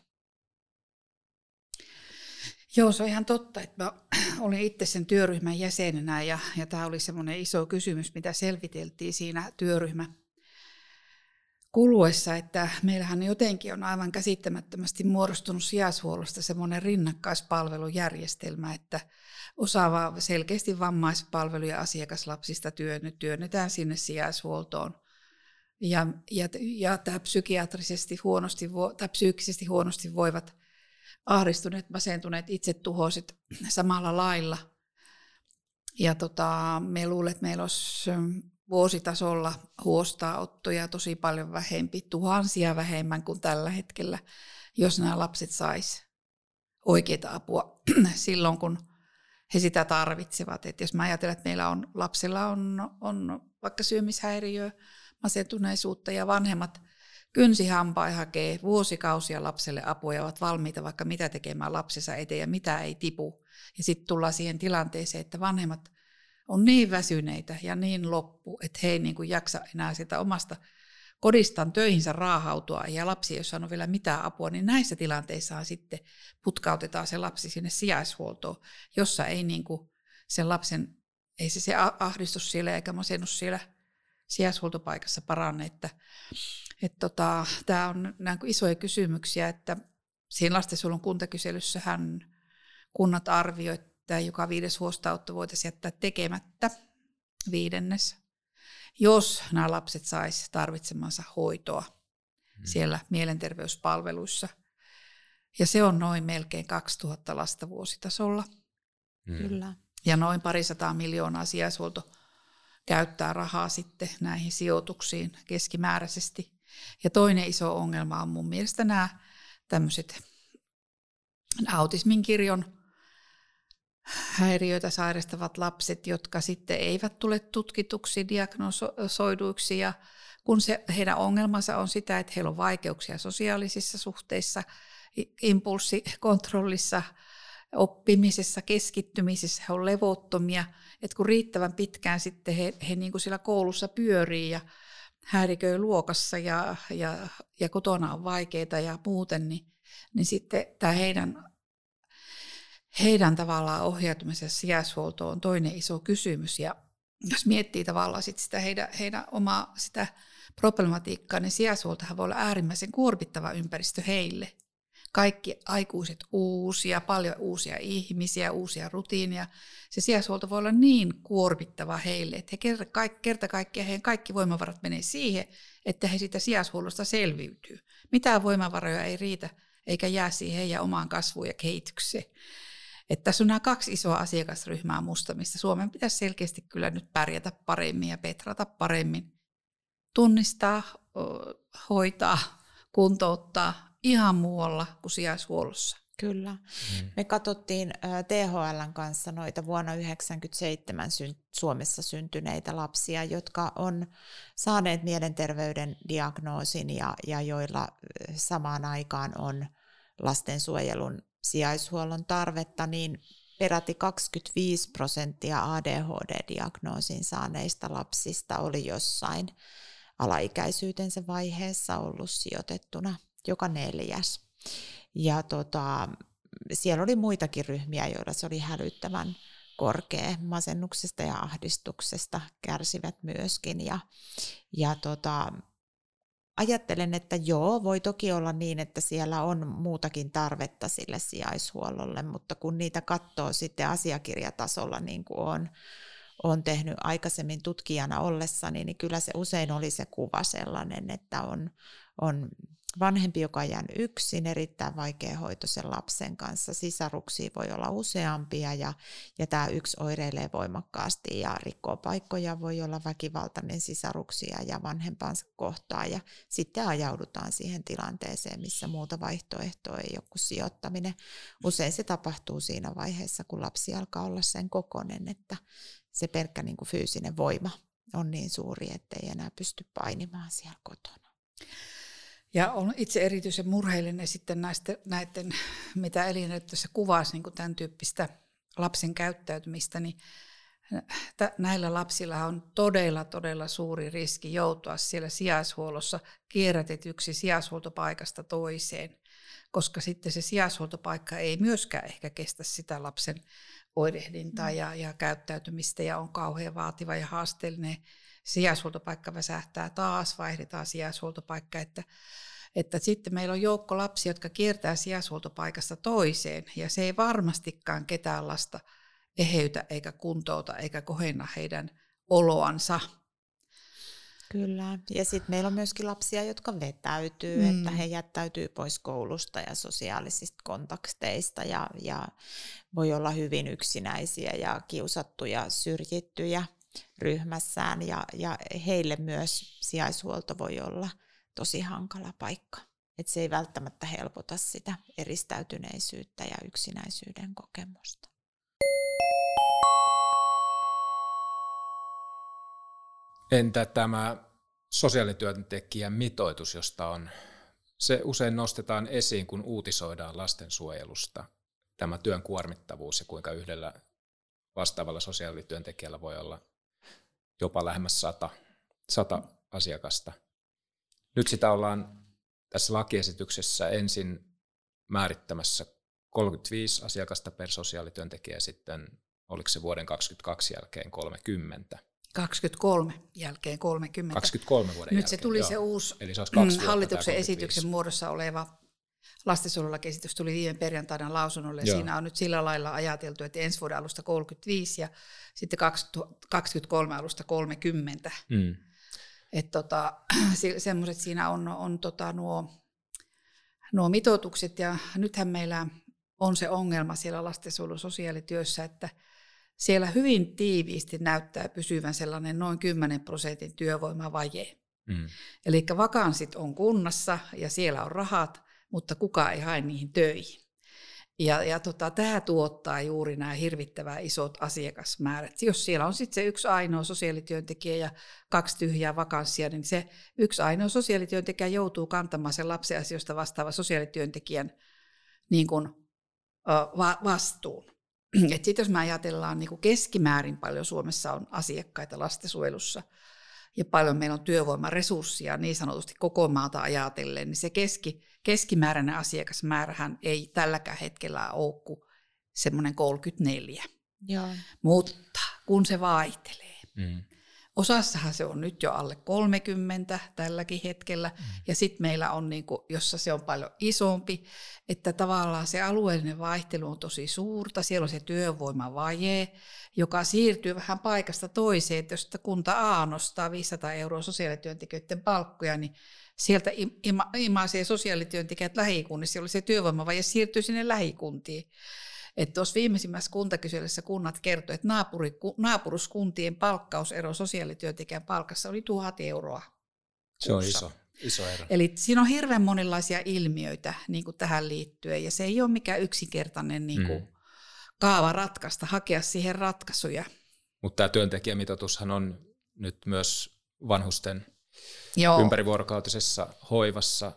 Joo, se on ihan totta, että mä olin itse sen työryhmän jäsenenä ja, ja tämä oli semmoinen iso kysymys, mitä selviteltiin siinä työryhmä kuluessa, että meillähän jotenkin on aivan käsittämättömästi muodostunut sijaishuollosta semmoinen rinnakkaispalvelujärjestelmä, että osaava selkeästi vammaispalveluja asiakaslapsista työnnetään sinne sijaishuoltoon. Ja, ja, ja tämä psykiatrisesti huonosti, tai psyykkisesti huonosti voivat ahdistuneet, masentuneet, itsetuhoiset samalla lailla. Ja tota, me luulen, että meillä olisi vuositasolla huostaanottoja tosi paljon vähempi, tuhansia vähemmän kuin tällä hetkellä, jos nämä lapset sais oikeita apua silloin, kun he sitä tarvitsevat. Et jos mä ajattelen, että meillä on, lapsilla on, on vaikka syömishäiriö, masentuneisuutta ja vanhemmat kynsihampaa hakee vuosikausia lapselle apua ja ovat valmiita vaikka mitä tekemään lapsensa eteen ja mitä ei tipu. Ja sitten tullaan siihen tilanteeseen, että vanhemmat on niin väsyneitä ja niin loppu, että he ei niin kuin jaksa enää sitä omasta kodistaan töihinsä raahautua ja lapsi ei saanut vielä mitään apua, niin näissä tilanteissa sitten putkautetaan se lapsi sinne sijaishuoltoon, jossa ei niin kuin sen lapsen, ei se, se ahdistus siellä eikä masennus siellä sijaishuoltopaikassa paranne. Että, että tota, tämä on näin isoja kysymyksiä, että siinä lastensuojelun kuntakyselyssähän kunnat arvioivat että joka viides huostaanotto voitaisiin jättää tekemättä, viidennes, jos nämä lapset sais tarvitsemansa hoitoa hmm. siellä mielenterveyspalveluissa. Ja se on noin melkein 2000 lasta vuositasolla. Hmm. Kyllä. Ja noin parisataa miljoonaa sijaishuolto käyttää rahaa sitten näihin sijoituksiin keskimääräisesti. Ja toinen iso ongelma on mun mielestä nämä tämmöiset autismin kirjon häiriöitä sairastavat lapset, jotka sitten eivät tule tutkituksi, diagnosoiduiksi. Ja kun se, heidän ongelmansa on sitä, että heillä on vaikeuksia sosiaalisissa suhteissa, impulssikontrollissa, oppimisessa, keskittymisessä, he on levottomia, että kun riittävän pitkään sitten he, he niin kuin siellä koulussa pyörii ja häiriköi luokassa ja, ja, ja kotona on vaikeita ja muuten, niin, niin sitten tämä heidän heidän tavallaan ohjautumisessa sijaishuoltoon on toinen iso kysymys. Ja jos miettii tavallaan sit sitä heidän, heidän omaa sitä problematiikkaa, niin sijaishuoltohan voi olla äärimmäisen kuormittava ympäristö heille. Kaikki aikuiset uusia, paljon uusia ihmisiä, uusia rutiineja. Se sijaishuolto voi olla niin kuormittava heille, että he kerta, kerta kaikkiaan heidän kaikki voimavarat menee siihen, että he sitä sijaishuollosta selviytyy. Mitään voimavaroja ei riitä eikä jää siihen heidän omaan kasvuun ja kehitykseen. Että tässä on nämä kaksi isoa asiakasryhmää musta, mistä Suomen pitäisi selkeästi kyllä nyt pärjätä paremmin ja petrata paremmin. Tunnistaa, hoitaa, kuntouttaa ihan muualla kuin sijaishuollossa. Kyllä. Mm. Me katsottiin THLn kanssa noita vuonna 1997 Suomessa syntyneitä lapsia, jotka on saaneet mielenterveyden diagnoosin ja, ja joilla samaan aikaan on lastensuojelun sijaishuollon tarvetta, niin peräti 25 prosenttia ADHD-diagnoosin saaneista lapsista oli jossain alaikäisyytensä vaiheessa ollut sijoitettuna joka neljäs. Ja tota, siellä oli muitakin ryhmiä, joilla se oli hälyttävän korkea. Masennuksesta ja ahdistuksesta kärsivät myöskin. Ja, ja tota, ajattelen, että joo, voi toki olla niin, että siellä on muutakin tarvetta sille sijaishuollolle, mutta kun niitä katsoo sitten asiakirjatasolla, niin kuin on, on tehnyt aikaisemmin tutkijana ollessani, niin kyllä se usein oli se kuva sellainen, että on, on vanhempi, joka on jäänyt yksin, erittäin vaikea hoito sen lapsen kanssa. Sisaruksia voi olla useampia ja, ja tämä yksi oireilee voimakkaasti ja rikkoo paikkoja, voi olla väkivaltainen sisaruksia ja vanhempansa kohtaa ja sitten ajaudutaan siihen tilanteeseen, missä muuta vaihtoehtoa ei ole kuin sijoittaminen. Usein se tapahtuu siinä vaiheessa, kun lapsi alkaa olla sen kokonen, että se pelkkä niin kuin fyysinen voima on niin suuri, ettei enää pysty painimaan siellä kotona. Ja on itse erityisen murheellinen sitten näistä, näiden, mitä Elina tässä kuvasi, niin kuin tämän tyyppistä lapsen käyttäytymistä, niin näillä lapsilla on todella, todella suuri riski joutua siellä sijaishuollossa kierrätetyksi sijaishuoltopaikasta toiseen, koska sitten se sijaishuoltopaikka ei myöskään ehkä kestä sitä lapsen oirehdintaa mm. ja, ja käyttäytymistä ja on kauhean vaativa ja haasteellinen sijaishuoltopaikka väsähtää taas, vaihdetaan sijaishuoltopaikka, että, että sitten meillä on joukko lapsia, jotka kiertää sijaishuoltopaikasta toiseen, ja se ei varmastikaan ketään lasta eheytä eikä kuntouta eikä kohenna heidän oloansa. Kyllä, ja sitten meillä on myöskin lapsia, jotka vetäytyy, mm. että he jättäytyy pois koulusta ja sosiaalisista kontakteista ja, ja voi olla hyvin yksinäisiä ja kiusattuja, syrjittyjä ryhmässään ja, ja heille myös sijaishuolto voi olla tosi hankala paikka. Et se ei välttämättä helpota sitä eristäytyneisyyttä ja yksinäisyyden kokemusta. Entä tämä sosiaalityöntekijän mitoitus, josta on, se usein nostetaan esiin, kun uutisoidaan lastensuojelusta, tämä työn kuormittavuus ja kuinka yhdellä vastaavalla sosiaalityöntekijällä voi olla jopa lähemmäs sata, sata asiakasta. Nyt sitä ollaan tässä lakiesityksessä ensin määrittämässä 35 asiakasta per sosiaalityöntekijä, sitten oliko se vuoden 2022 jälkeen 30. 23 jälkeen 30. 23 vuoden Nyt jälkeen, se tuli joo. se uusi Eli se olisi kaksi hallituksen esityksen muodossa oleva lastensuojelulakiesitys tuli viime perjantaina lausunnolle ja siinä on nyt sillä lailla ajateltu, että ensi vuoden alusta 35 ja sitten 2023 alusta 30. Mm. Että tota, semmoiset siinä on, on tota nuo, nuo mitoitukset ja nythän meillä on se ongelma siellä lastensuojelun sosiaalityössä, että siellä hyvin tiiviisti näyttää pysyvän sellainen noin 10 prosentin työvoimavaje. Mm. Eli vakanssit on kunnassa ja siellä on rahat, mutta kukaan ei hae niihin töihin. Ja, ja tota, tämä tuottaa juuri nämä hirvittävän isot asiakasmäärät. Jos siellä on sitten se yksi ainoa sosiaalityöntekijä ja kaksi tyhjää vakanssia, niin se yksi ainoa sosiaalityöntekijä joutuu kantamaan sen lapsen asioista vastaava sosiaalityöntekijän niin kun, va- vastuun. Sitten jos me ajatellaan niin keskimäärin paljon Suomessa on asiakkaita lastensuojelussa ja paljon meillä on työvoimaresurssia niin sanotusti koko maata ajatellen, niin se keski, keskimääräinen asiakasmäärähän ei tälläkään hetkellä ole kuin semmoinen 34. Joo. Mutta kun se vaihtelee, mm. Osassahan se on nyt jo alle 30 tälläkin hetkellä, mm. ja sitten meillä on, niinku, jossa se on paljon isompi, että tavallaan se alueellinen vaihtelu on tosi suurta, siellä on se työvoimavaje, joka siirtyy vähän paikasta toiseen, että jos kunta A nostaa 500 euroa sosiaalityöntekijöiden palkkoja, niin sieltä ima, imaisee sosiaalityöntekijät lähikunnissa, jolloin se työvoimavaje siirtyy sinne lähikuntiin. Että tuossa viimeisimmässä kuntakyselyssä kunnat kertoivat, että naapuri, naapuruskuntien palkkausero sosiaalityöntekijän palkassa oli tuhat euroa. Se on iso. Iso ero. Eli siinä on hirveän monenlaisia ilmiöitä niin kuin tähän liittyen, ja se ei ole mikään yksinkertainen niin kuin, mm. kaava ratkaista, hakea siihen ratkaisuja. Mutta tämä työntekijämitoitushan on nyt myös vanhusten Joo. ympärivuorokautisessa hoivassa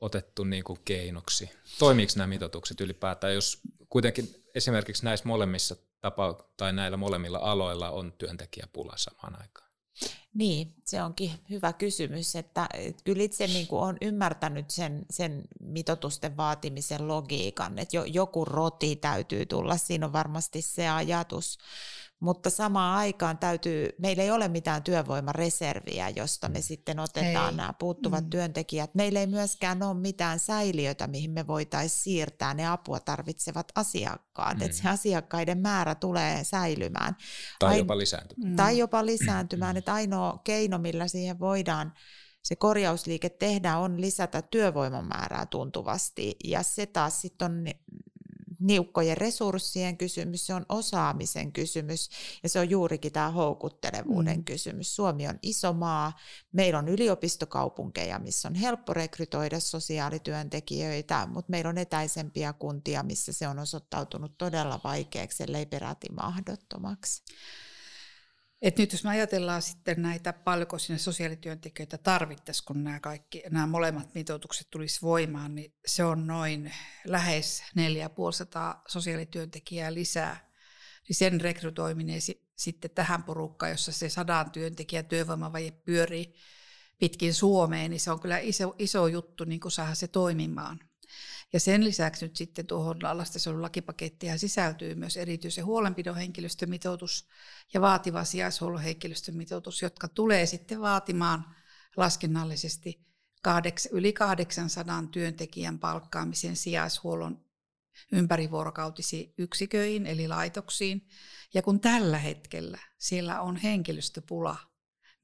otettu niin kuin keinoksi. Toimiiko nämä mitoitukset ylipäätään, jos kuitenkin esimerkiksi näissä molemmissa tapa- tai näillä molemmilla aloilla on työntekijäpula samaan aikaan? Niin, se onkin hyvä kysymys, että, että kyllä itse niin kuin olen ymmärtänyt sen, sen mitotusten vaatimisen logiikan, että jo, joku roti täytyy tulla, siinä on varmasti se ajatus, mutta samaan aikaan täytyy, meillä ei ole mitään työvoimareserviä, josta me mm. sitten otetaan ei. nämä puuttuvat mm. työntekijät. Meillä ei myöskään ole mitään säiliötä, mihin me voitaisiin siirtää ne apua tarvitsevat asiakkaat, mm. että se asiakkaiden määrä tulee säilymään. Tai jopa lisääntymään. Mm. Tai jopa lisääntymään, että ainoa keino, millä siihen voidaan se korjausliike tehdään, on lisätä työvoiman määrää tuntuvasti, ja se taas sitten on niukkojen resurssien kysymys, se on osaamisen kysymys ja se on juurikin tämä houkuttelevuuden mm. kysymys. Suomi on iso maa, meillä on yliopistokaupunkeja, missä on helppo rekrytoida sosiaalityöntekijöitä, mutta meillä on etäisempiä kuntia, missä se on osoittautunut todella vaikeaksi, ellei peräti mahdottomaksi. Et nyt jos me ajatellaan sitten näitä, paljonko sinne sosiaalityöntekijöitä tarvittaisiin, kun nämä, kaikki, nämä molemmat mitoitukset tulisi voimaan, niin se on noin lähes 4500 sosiaalityöntekijää lisää. Niin sen rekrytoiminen sitten tähän porukkaan, jossa se sadan työntekijä työvoimavaje pyörii pitkin Suomeen, niin se on kyllä iso, iso juttu niin saada se toimimaan. Ja sen lisäksi nyt sitten tuohon lastensuojelun lakipakettiin sisältyy myös erityisen huolenpidon henkilöstömitoitus ja vaativa sijaishuollon henkilöstömitoitus, jotka tulee sitten vaatimaan laskennallisesti yli 800 työntekijän palkkaamisen sijaishuollon ympärivuorokautisiin yksiköihin eli laitoksiin. Ja kun tällä hetkellä siellä on henkilöstöpula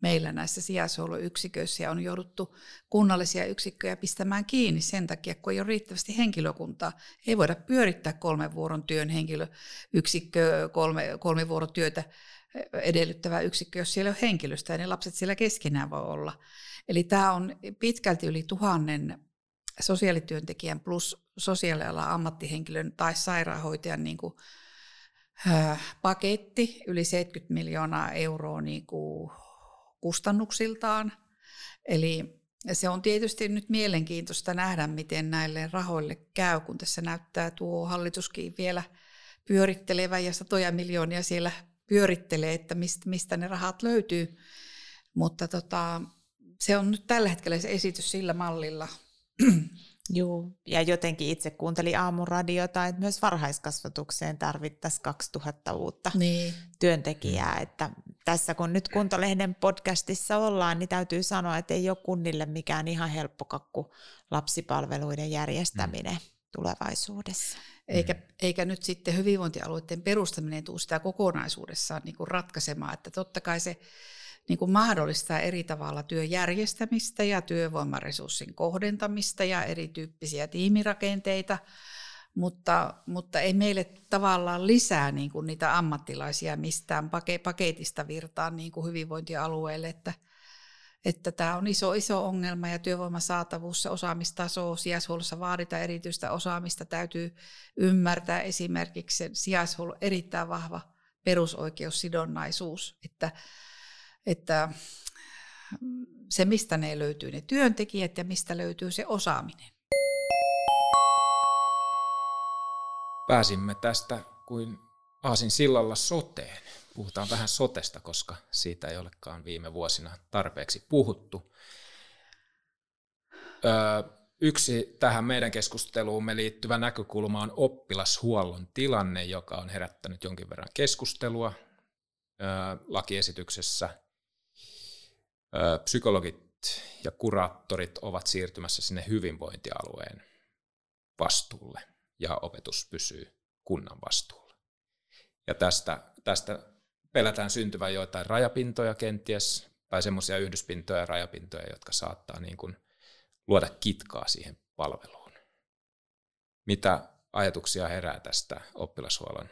meillä näissä sijaishuollon yksiköissä on jouduttu kunnallisia yksikköjä pistämään kiinni sen takia, kun ei ole riittävästi henkilökuntaa. Ei voida pyörittää kolmen vuoron työn henkilöyksikkö, kolme, kolme vuorotyötä edellyttävä yksikkö, jos siellä on henkilöstä ja ne lapset siellä keskenään voi olla. Eli tämä on pitkälti yli tuhannen sosiaalityöntekijän plus sosiaalialan ammattihenkilön tai sairaanhoitajan niin kuin, äh, paketti, yli 70 miljoonaa euroa niin kuin kustannuksiltaan. Eli se on tietysti nyt mielenkiintoista nähdä, miten näille rahoille käy, kun tässä näyttää tuo hallituskin vielä pyörittelevä ja satoja miljoonia siellä pyörittelee, että mistä, ne rahat löytyy. Mutta tota, se on nyt tällä hetkellä se esitys sillä mallilla. Joo, ja jotenkin itse kuuntelin aamuradiota, että myös varhaiskasvatukseen tarvittaisiin 2000 uutta niin. työntekijää. Että tässä kun nyt Kuntolehden podcastissa ollaan, niin täytyy sanoa, että ei ole kunnille mikään ihan helppo kakku lapsipalveluiden järjestäminen mm. tulevaisuudessa. Eikä, eikä nyt sitten hyvinvointialueiden perustaminen tule sitä kokonaisuudessaan niin kuin ratkaisemaan, että totta kai se niin kuin mahdollistaa eri tavalla työjärjestämistä ja työvoimaresurssin kohdentamista ja erityyppisiä tiimirakenteita, mutta, mutta ei meille tavallaan lisää niin kuin niitä ammattilaisia mistään paketista virtaan niin kuin hyvinvointialueelle, että, että tämä on iso, iso ongelma ja työvoiman saatavuus, osaamistaso, sijaishuollossa vaaditaan erityistä osaamista, täytyy ymmärtää esimerkiksi sijaishuollon erittäin vahva perusoikeussidonnaisuus, että että se, mistä ne löytyy ne työntekijät ja mistä löytyy se osaaminen. Pääsimme tästä kuin Aasin sillalla soteen. Puhutaan vähän sotesta, koska siitä ei olekaan viime vuosina tarpeeksi puhuttu. Öö, yksi tähän meidän keskusteluumme liittyvä näkökulma on oppilashuollon tilanne, joka on herättänyt jonkin verran keskustelua öö, lakiesityksessä psykologit ja kuraattorit ovat siirtymässä sinne hyvinvointialueen vastuulle ja opetus pysyy kunnan vastuulla. Ja tästä, tästä pelätään syntyvän joitain rajapintoja kenties, tai semmoisia yhdyspintoja ja rajapintoja, jotka saattaa niin kuin luoda kitkaa siihen palveluun. Mitä ajatuksia herää tästä oppilashuollon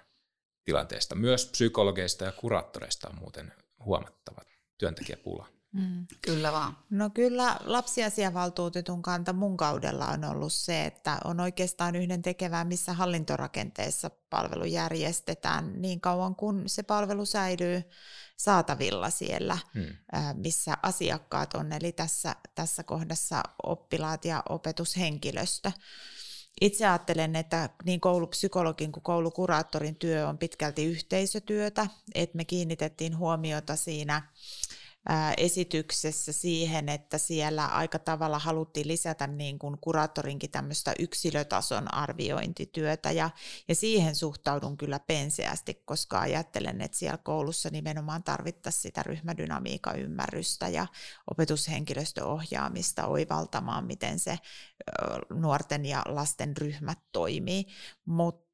tilanteesta? Myös psykologeista ja kuraattoreista on muuten huomattava työntekijäpula. Mm. Kyllä vaan. No kyllä lapsiasiavaltuutetun kanta mun kaudella on ollut se, että on oikeastaan yhden tekevää, missä hallintorakenteessa palvelu järjestetään niin kauan kun se palvelu säilyy saatavilla siellä, hmm. missä asiakkaat on, eli tässä, tässä kohdassa oppilaat ja opetushenkilöstö. Itse ajattelen, että niin koulupsykologin kuin koulukuraattorin työ on pitkälti yhteisötyötä, että me kiinnitettiin huomiota siinä esityksessä siihen, että siellä aika tavalla haluttiin lisätä niin kuin kuraattorinkin tämmöistä yksilötason arviointityötä. Ja, ja siihen suhtaudun kyllä penseästi, koska ajattelen, että siellä koulussa nimenomaan tarvittaisiin sitä ryhmädynamiikan ymmärrystä ja opetushenkilöstöohjaamista oivaltamaan, miten se nuorten ja lasten ryhmät toimii, mutta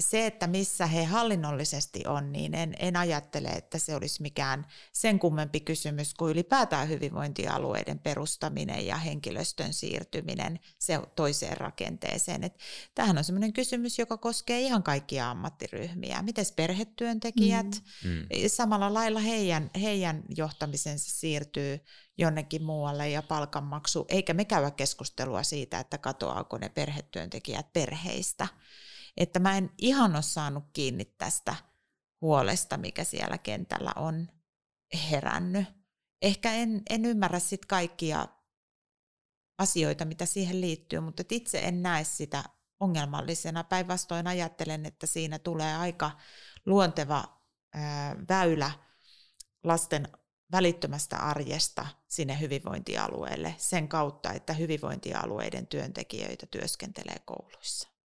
se, että missä he hallinnollisesti on, niin en, en ajattele, että se olisi mikään sen kummempi kysymys kuin ylipäätään hyvinvointialueiden perustaminen ja henkilöstön siirtyminen se toiseen rakenteeseen. Et tämähän on sellainen kysymys, joka koskee ihan kaikkia ammattiryhmiä. Miten perhetyöntekijät, mm. mm. samalla lailla heidän, heidän johtamisensa siirtyy jonnekin muualle ja palkanmaksu, eikä me käydä keskustelua siitä, että katoaako ne perhetyöntekijät perheistä että mä en ihan ole saanut kiinni tästä huolesta, mikä siellä kentällä on herännyt. Ehkä en, en ymmärrä sit kaikkia asioita, mitä siihen liittyy, mutta itse en näe sitä ongelmallisena. Päinvastoin ajattelen, että siinä tulee aika luonteva väylä lasten välittömästä arjesta sinne hyvinvointialueelle sen kautta, että hyvinvointialueiden työntekijöitä työskentelee kouluissa.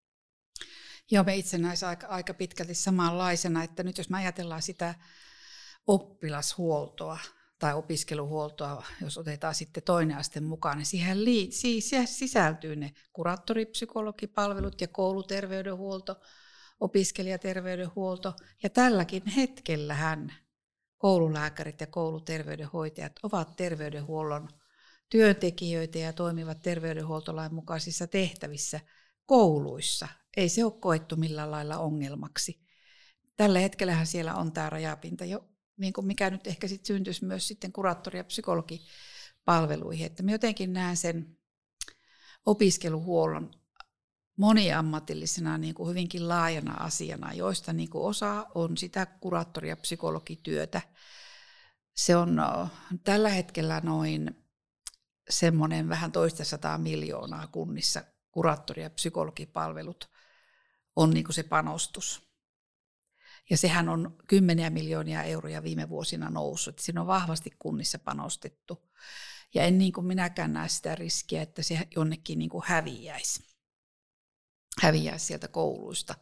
Joo, me itse näissä aika, aika pitkälti samanlaisena, että nyt jos me ajatellaan sitä oppilashuoltoa tai opiskeluhuoltoa, jos otetaan sitten toinen aste mukaan, niin siihen, lii, siihen sisältyy ne kuraattoripsykologipalvelut ja kouluterveydenhuolto, opiskelijaterveydenhuolto. Ja tälläkin hetkellähän koululääkärit ja kouluterveydenhoitajat ovat terveydenhuollon työntekijöitä ja toimivat terveydenhuoltolain mukaisissa tehtävissä kouluissa ei se ole koettu millään lailla ongelmaksi. Tällä hetkellähän siellä on tämä rajapinta jo, niin kuin mikä nyt ehkä sitten syntyisi myös sitten kuraattori- ja psykologipalveluihin. Että mä jotenkin näen sen opiskeluhuollon moniammatillisena niin kuin hyvinkin laajana asiana, joista niin kuin osa on sitä kuraattori- ja psykologityötä. Se on tällä hetkellä noin semmoinen vähän toista sataa miljoonaa kunnissa kuraattori- ja psykologipalvelut on niin kuin se panostus. Ja sehän on kymmeniä miljoonia euroja viime vuosina noussut. Siinä on vahvasti kunnissa panostettu. Ja en niin kuin minäkään näe sitä riskiä, että se jonnekin niin kuin häviäisi. Häviäisi sieltä kouluista.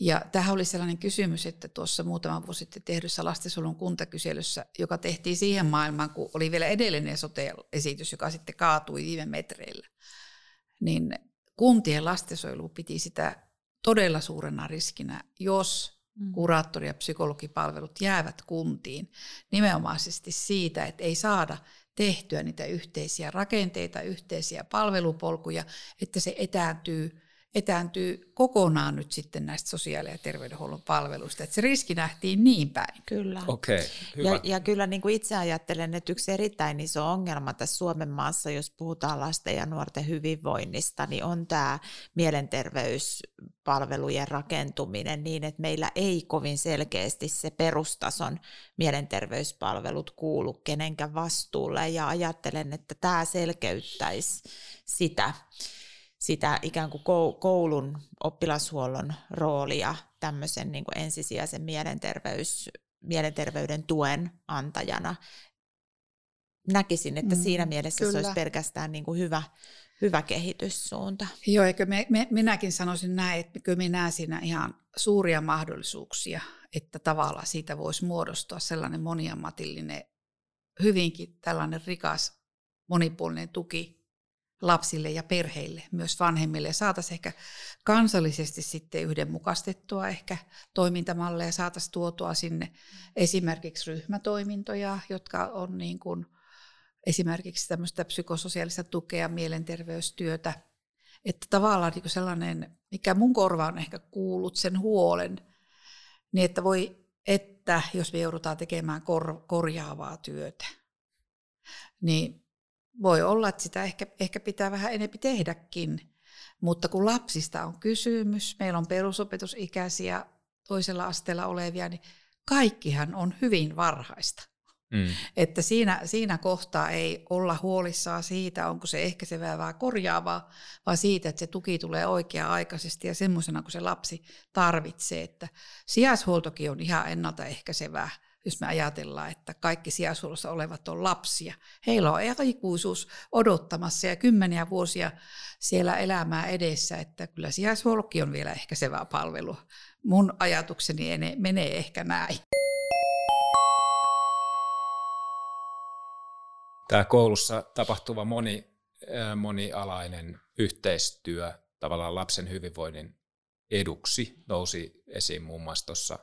Ja tähän oli sellainen kysymys, että tuossa muutama vuosi sitten tehdyssä lastensuojelun kuntakyselyssä, joka tehtiin siihen maailmaan, kun oli vielä edellinen sote-esitys, joka sitten kaatui viime metreillä, niin kuntien lastensuojelu piti sitä todella suurena riskinä, jos mm. kuraattori- ja psykologipalvelut jäävät kuntiin nimenomaisesti siitä, että ei saada tehtyä niitä yhteisiä rakenteita, yhteisiä palvelupolkuja, että se etääntyy etääntyy kokonaan nyt sitten näistä sosiaali- ja terveydenhuollon palveluista. Että se riski nähtiin niin päin. Kyllä. Okay, hyvä. Ja, ja kyllä niin kuin itse ajattelen, että yksi erittäin iso ongelma tässä Suomen maassa, jos puhutaan lasten ja nuorten hyvinvoinnista, niin on tämä mielenterveyspalvelujen rakentuminen niin, että meillä ei kovin selkeästi se perustason mielenterveyspalvelut kuulu kenenkään vastuulle. Ja ajattelen, että tämä selkeyttäisi sitä sitä ikään kuin koulun oppilashuollon roolia tämmöisen niin kuin ensisijaisen mielenterveys, mielenterveyden tuen antajana. Näkisin, että mm, siinä mielessä kyllä. se olisi pelkästään niin kuin hyvä, hyvä kehityssuunta. Joo, eikö me, me, minäkin sanoisin näin, että kyllä minä näen siinä ihan suuria mahdollisuuksia, että tavallaan siitä voisi muodostua sellainen moniammatillinen, hyvinkin tällainen rikas, monipuolinen tuki lapsille ja perheille, myös vanhemmille. Saataisiin ehkä kansallisesti sitten yhdenmukaistettua ehkä toimintamalleja, saataisiin tuotua sinne esimerkiksi ryhmätoimintoja, jotka on niin kuin esimerkiksi tämmöistä psykososiaalista tukea, mielenterveystyötä. Että tavallaan niin sellainen, mikä mun korva on ehkä kuullut sen huolen, niin että voi, että jos me joudutaan tekemään kor- korjaavaa työtä, niin voi olla, että sitä ehkä, ehkä pitää vähän enempi tehdäkin. Mutta kun lapsista on kysymys, meillä on perusopetusikäisiä toisella asteella olevia, niin kaikkihan on hyvin varhaista. Mm. Että siinä, siinä kohtaa ei olla huolissaan siitä, onko se ehkäisevää vai korjaavaa, vaan siitä, että se tuki tulee oikea-aikaisesti ja semmoisena kuin se lapsi tarvitsee. Että sijaishuoltokin on ihan ennaltaehkäisevää, jos me ajatellaan, että kaikki sijaishuollossa olevat on lapsia. Heillä on aikuisuus odottamassa ja kymmeniä vuosia siellä elämää edessä, että kyllä sijaishuollokin on vielä ehkäisevää palvelua. Mun ajatukseni menee ehkä näin. Tämä koulussa tapahtuva moni, monialainen yhteistyö tavallaan lapsen hyvinvoinnin eduksi nousi esiin muun muassa tuossa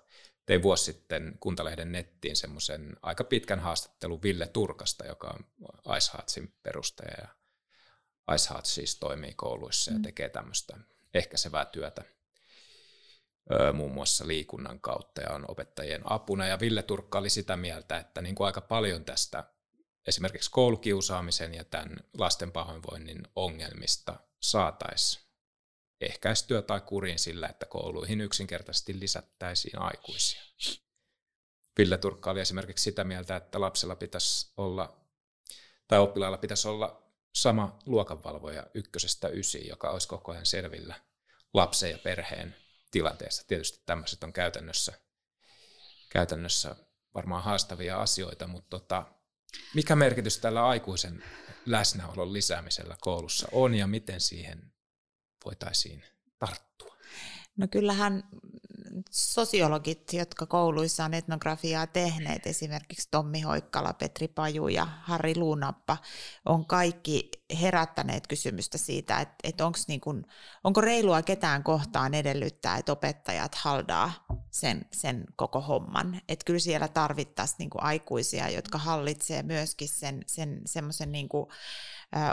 tein vuosi sitten Kuntalehden nettiin semmoisen aika pitkän haastattelun Ville Turkasta, joka on Iceheartsin perustaja ja Iceheart siis toimii kouluissa ja mm. tekee tämmöistä ehkäisevää työtä muun muassa liikunnan kautta ja on opettajien apuna. Ja Ville Turkka oli sitä mieltä, että niin kuin aika paljon tästä esimerkiksi koulukiusaamisen ja tämän lasten pahoinvoinnin ongelmista saataisiin ehkäistyä tai kuriin sillä, että kouluihin yksinkertaisesti lisättäisiin aikuisia. Ville Turkka oli esimerkiksi sitä mieltä, että lapsella pitäisi olla, tai oppilailla pitäisi olla sama luokanvalvoja ykkösestä ysiin, joka olisi koko ajan selvillä lapsen ja perheen tilanteessa. Tietysti tämmöiset on käytännössä, käytännössä varmaan haastavia asioita, mutta tota, mikä merkitys tällä aikuisen läsnäolon lisäämisellä koulussa on ja miten siihen voitaisiin tarttua? No kyllähän sosiologit, jotka kouluissa on etnografiaa tehneet, esimerkiksi Tommi Hoikkala, Petri Paju ja Harri Luunappa, on kaikki herättäneet kysymystä siitä, että, että onks niin kun, onko reilua ketään kohtaan edellyttää, että opettajat haldaa sen, sen koko homman. Että kyllä siellä tarvittaisiin niin aikuisia, jotka hallitsee myöskin sen, sen semmoisen niin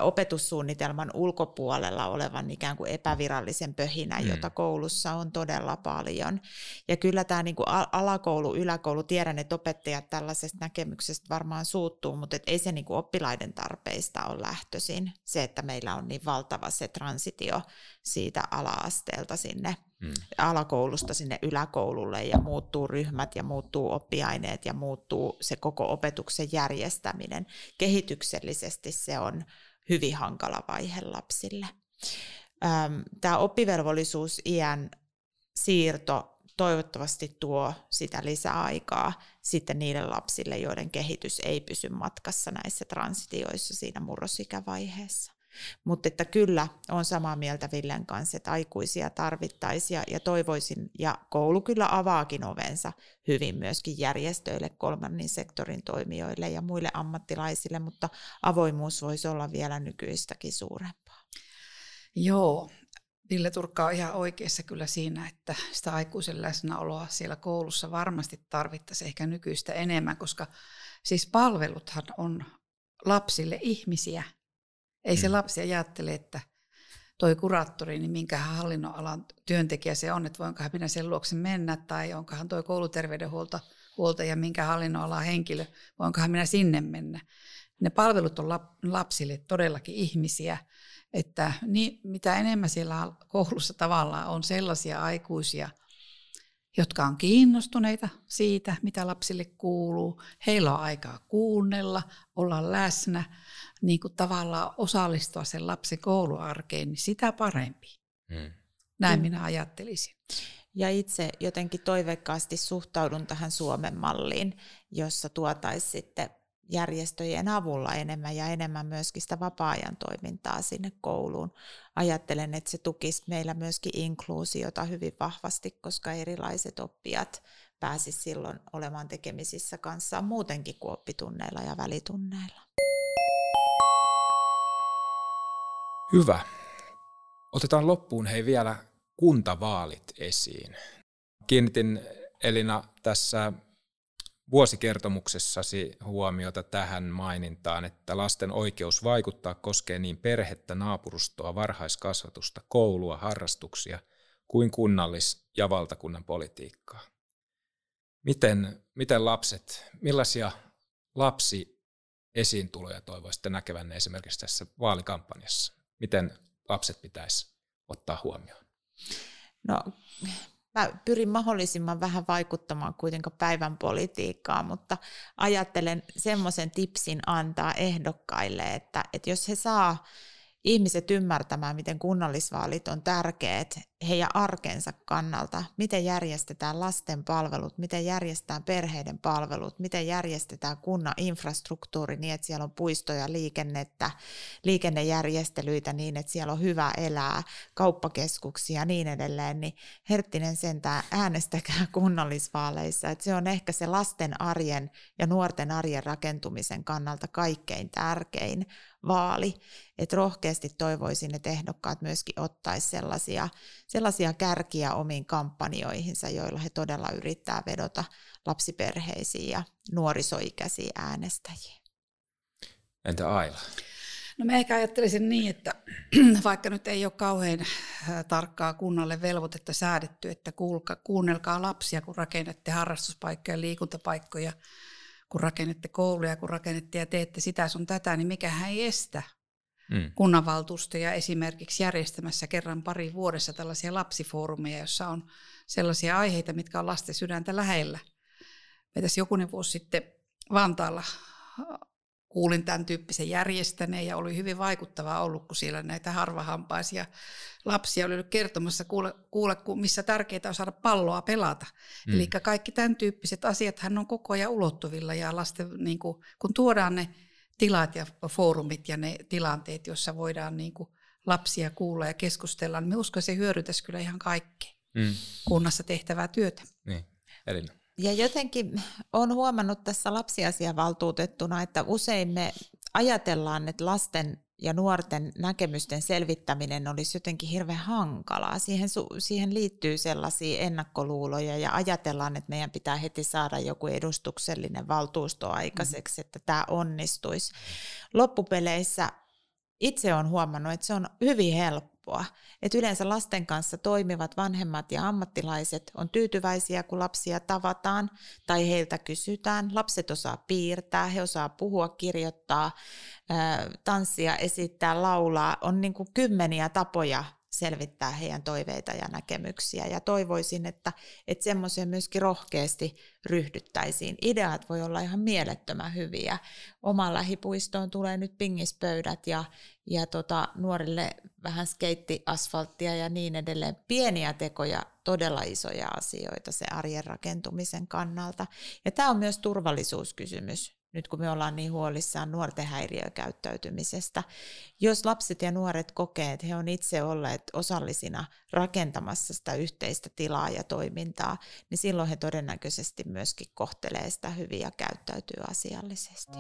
opetussuunnitelman ulkopuolella olevan ikään kuin epävirallisen pöhinän, mm. jota koulussa on todella paljon. Ja kyllä tämä niin kuin alakoulu, yläkoulu, tiedän, että opettajat tällaisesta näkemyksestä varmaan suuttuu, mutta et ei se niin kuin oppilaiden tarpeista ole lähtöisin, se, että meillä on niin valtava se transitio siitä ala-asteelta sinne mm. alakoulusta sinne yläkoululle ja muuttuu ryhmät ja muuttuu oppiaineet ja muuttuu se koko opetuksen järjestäminen. Kehityksellisesti se on hyvin hankala vaihe lapsille. Tämä oppivelvollisuus iän siirto toivottavasti tuo sitä lisäaikaa sitten niille lapsille, joiden kehitys ei pysy matkassa näissä transitioissa siinä murrosikävaiheessa. Mutta että kyllä on samaa mieltä Villen kanssa, että aikuisia tarvittaisiin ja, ja toivoisin, ja koulu kyllä avaakin ovensa hyvin myöskin järjestöille, kolmannen sektorin toimijoille ja muille ammattilaisille, mutta avoimuus voisi olla vielä nykyistäkin suurempaa. Joo, Ville Turkka on ihan oikeassa kyllä siinä, että sitä aikuisen läsnäoloa siellä koulussa varmasti tarvittaisiin ehkä nykyistä enemmän, koska siis palveluthan on lapsille ihmisiä, ei se mm. lapsi ajattele, että toi kuraattori, niin minkä hallinnonalan työntekijä se on, että voinkohan minä sen luokse mennä, tai onkohan toi kouluterveydenhuolto ja minkä hallinnonalan henkilö, voinkohan minä sinne mennä. Ne palvelut on lapsille todellakin ihmisiä, että niin, mitä enemmän siellä koulussa tavallaan on sellaisia aikuisia, jotka on kiinnostuneita siitä, mitä lapsille kuuluu. Heillä on aikaa kuunnella, olla läsnä, niin kuin tavallaan osallistua sen lapsen kouluarkeen, niin sitä parempi. Hmm. Näin hmm. minä ajattelisin. Ja itse jotenkin toiveikkaasti suhtaudun tähän Suomen malliin, jossa tuotaisiin sitten järjestöjen avulla enemmän ja enemmän myöskin sitä vapaa-ajan toimintaa sinne kouluun. Ajattelen, että se tukisi meillä myöskin inkluusiota hyvin vahvasti, koska erilaiset oppijat pääsisivät silloin olemaan tekemisissä kanssaan muutenkin kuin oppitunneilla ja välitunneilla. Hyvä. Otetaan loppuun hei vielä kuntavaalit esiin. Kiinnitin Elina tässä vuosikertomuksessasi huomiota tähän mainintaan, että lasten oikeus vaikuttaa koskee niin perhettä, naapurustoa, varhaiskasvatusta, koulua, harrastuksia kuin kunnallis- ja valtakunnan politiikkaa. Miten, miten lapset, millaisia lapsi esiintuloja toivoisitte näkevänne esimerkiksi tässä vaalikampanjassa? Miten lapset pitäisi ottaa huomioon? No, mä pyrin mahdollisimman vähän vaikuttamaan kuitenkaan päivän politiikkaan, mutta ajattelen semmoisen tipsin antaa ehdokkaille, että, että jos he saa ihmiset ymmärtämään, miten kunnallisvaalit on tärkeät heidän arkensa kannalta, miten järjestetään lasten palvelut, miten järjestetään perheiden palvelut, miten järjestetään kunnan infrastruktuuri niin, että siellä on puistoja, liikennettä, liikennejärjestelyitä niin, että siellä on hyvä elää, kauppakeskuksia ja niin edelleen, niin Herttinen sentään äänestäkää kunnallisvaaleissa, että se on ehkä se lasten arjen ja nuorten arjen rakentumisen kannalta kaikkein tärkein vaali. Että rohkeasti toivoisin, että ehdokkaat myöskin ottaisi sellaisia, sellaisia kärkiä omiin kampanjoihinsa, joilla he todella yrittää vedota lapsiperheisiin ja nuorisoikäisiin äänestäjiin. Entä Aila? No mä ehkä ajattelisin niin, että vaikka nyt ei ole kauhean tarkkaa kunnalle velvoitetta säädetty, että kuulka, kuunnelkaa lapsia, kun rakennette harrastuspaikkoja, liikuntapaikkoja, kun rakennette kouluja, kun rakennette ja teette sitä sun tätä, niin mikähän ei estä mm. kunnanvaltuustoja esimerkiksi järjestämässä kerran pari vuodessa tällaisia lapsifoorumeja, jossa on sellaisia aiheita, mitkä on lasten sydäntä lähellä. Me tässä jokunen vuosi sitten Vantaalla kuulin tämän tyyppisen järjestäneen ja oli hyvin vaikuttavaa ollut, kun siellä näitä harvahampaisia lapsia oli kertomassa, kuule, kuule missä tärkeää on saada palloa pelata. Mm. Eli kaikki tämän tyyppiset asiat hän on koko ajan ulottuvilla ja lasten, niin kuin, kun tuodaan ne tilat ja foorumit ja ne tilanteet, joissa voidaan niin kuin, lapsia kuulla ja keskustella, niin me uskon, että se hyödytäisi kyllä ihan kaikkea mm. kunnassa tehtävää työtä. Niin, Elina. Ja jotenkin olen huomannut tässä lapsiasiavaltuutettuna, että usein me ajatellaan, että lasten ja nuorten näkemysten selvittäminen olisi jotenkin hirveän hankalaa. Siihen, siihen liittyy sellaisia ennakkoluuloja ja ajatellaan, että meidän pitää heti saada joku edustuksellinen valtuusto aikaiseksi, mm. että tämä onnistuisi. Loppupeleissä itse olen huomannut, että se on hyvin helppoa. Että yleensä lasten kanssa toimivat vanhemmat ja ammattilaiset on tyytyväisiä, kun lapsia tavataan tai heiltä kysytään. Lapset osaa piirtää, he osaa puhua, kirjoittaa, tanssia, esittää, laulaa. On niin kuin kymmeniä tapoja selvittää heidän toiveita ja näkemyksiä. Ja toivoisin, että, että semmoiseen myöskin rohkeasti ryhdyttäisiin. Ideat voi olla ihan mielettömän hyviä. Omaan lähipuistoon tulee nyt pingispöydät ja, ja tota, nuorille vähän skeittiasfalttia ja niin edelleen. Pieniä tekoja, todella isoja asioita se arjen rakentumisen kannalta. Ja tämä on myös turvallisuuskysymys nyt kun me ollaan niin huolissaan nuorten häiriökäyttäytymisestä. Jos lapset ja nuoret kokee, että he on itse olleet osallisina rakentamassa sitä yhteistä tilaa ja toimintaa, niin silloin he todennäköisesti myöskin kohtelee sitä hyvin ja käyttäytyy asiallisesti.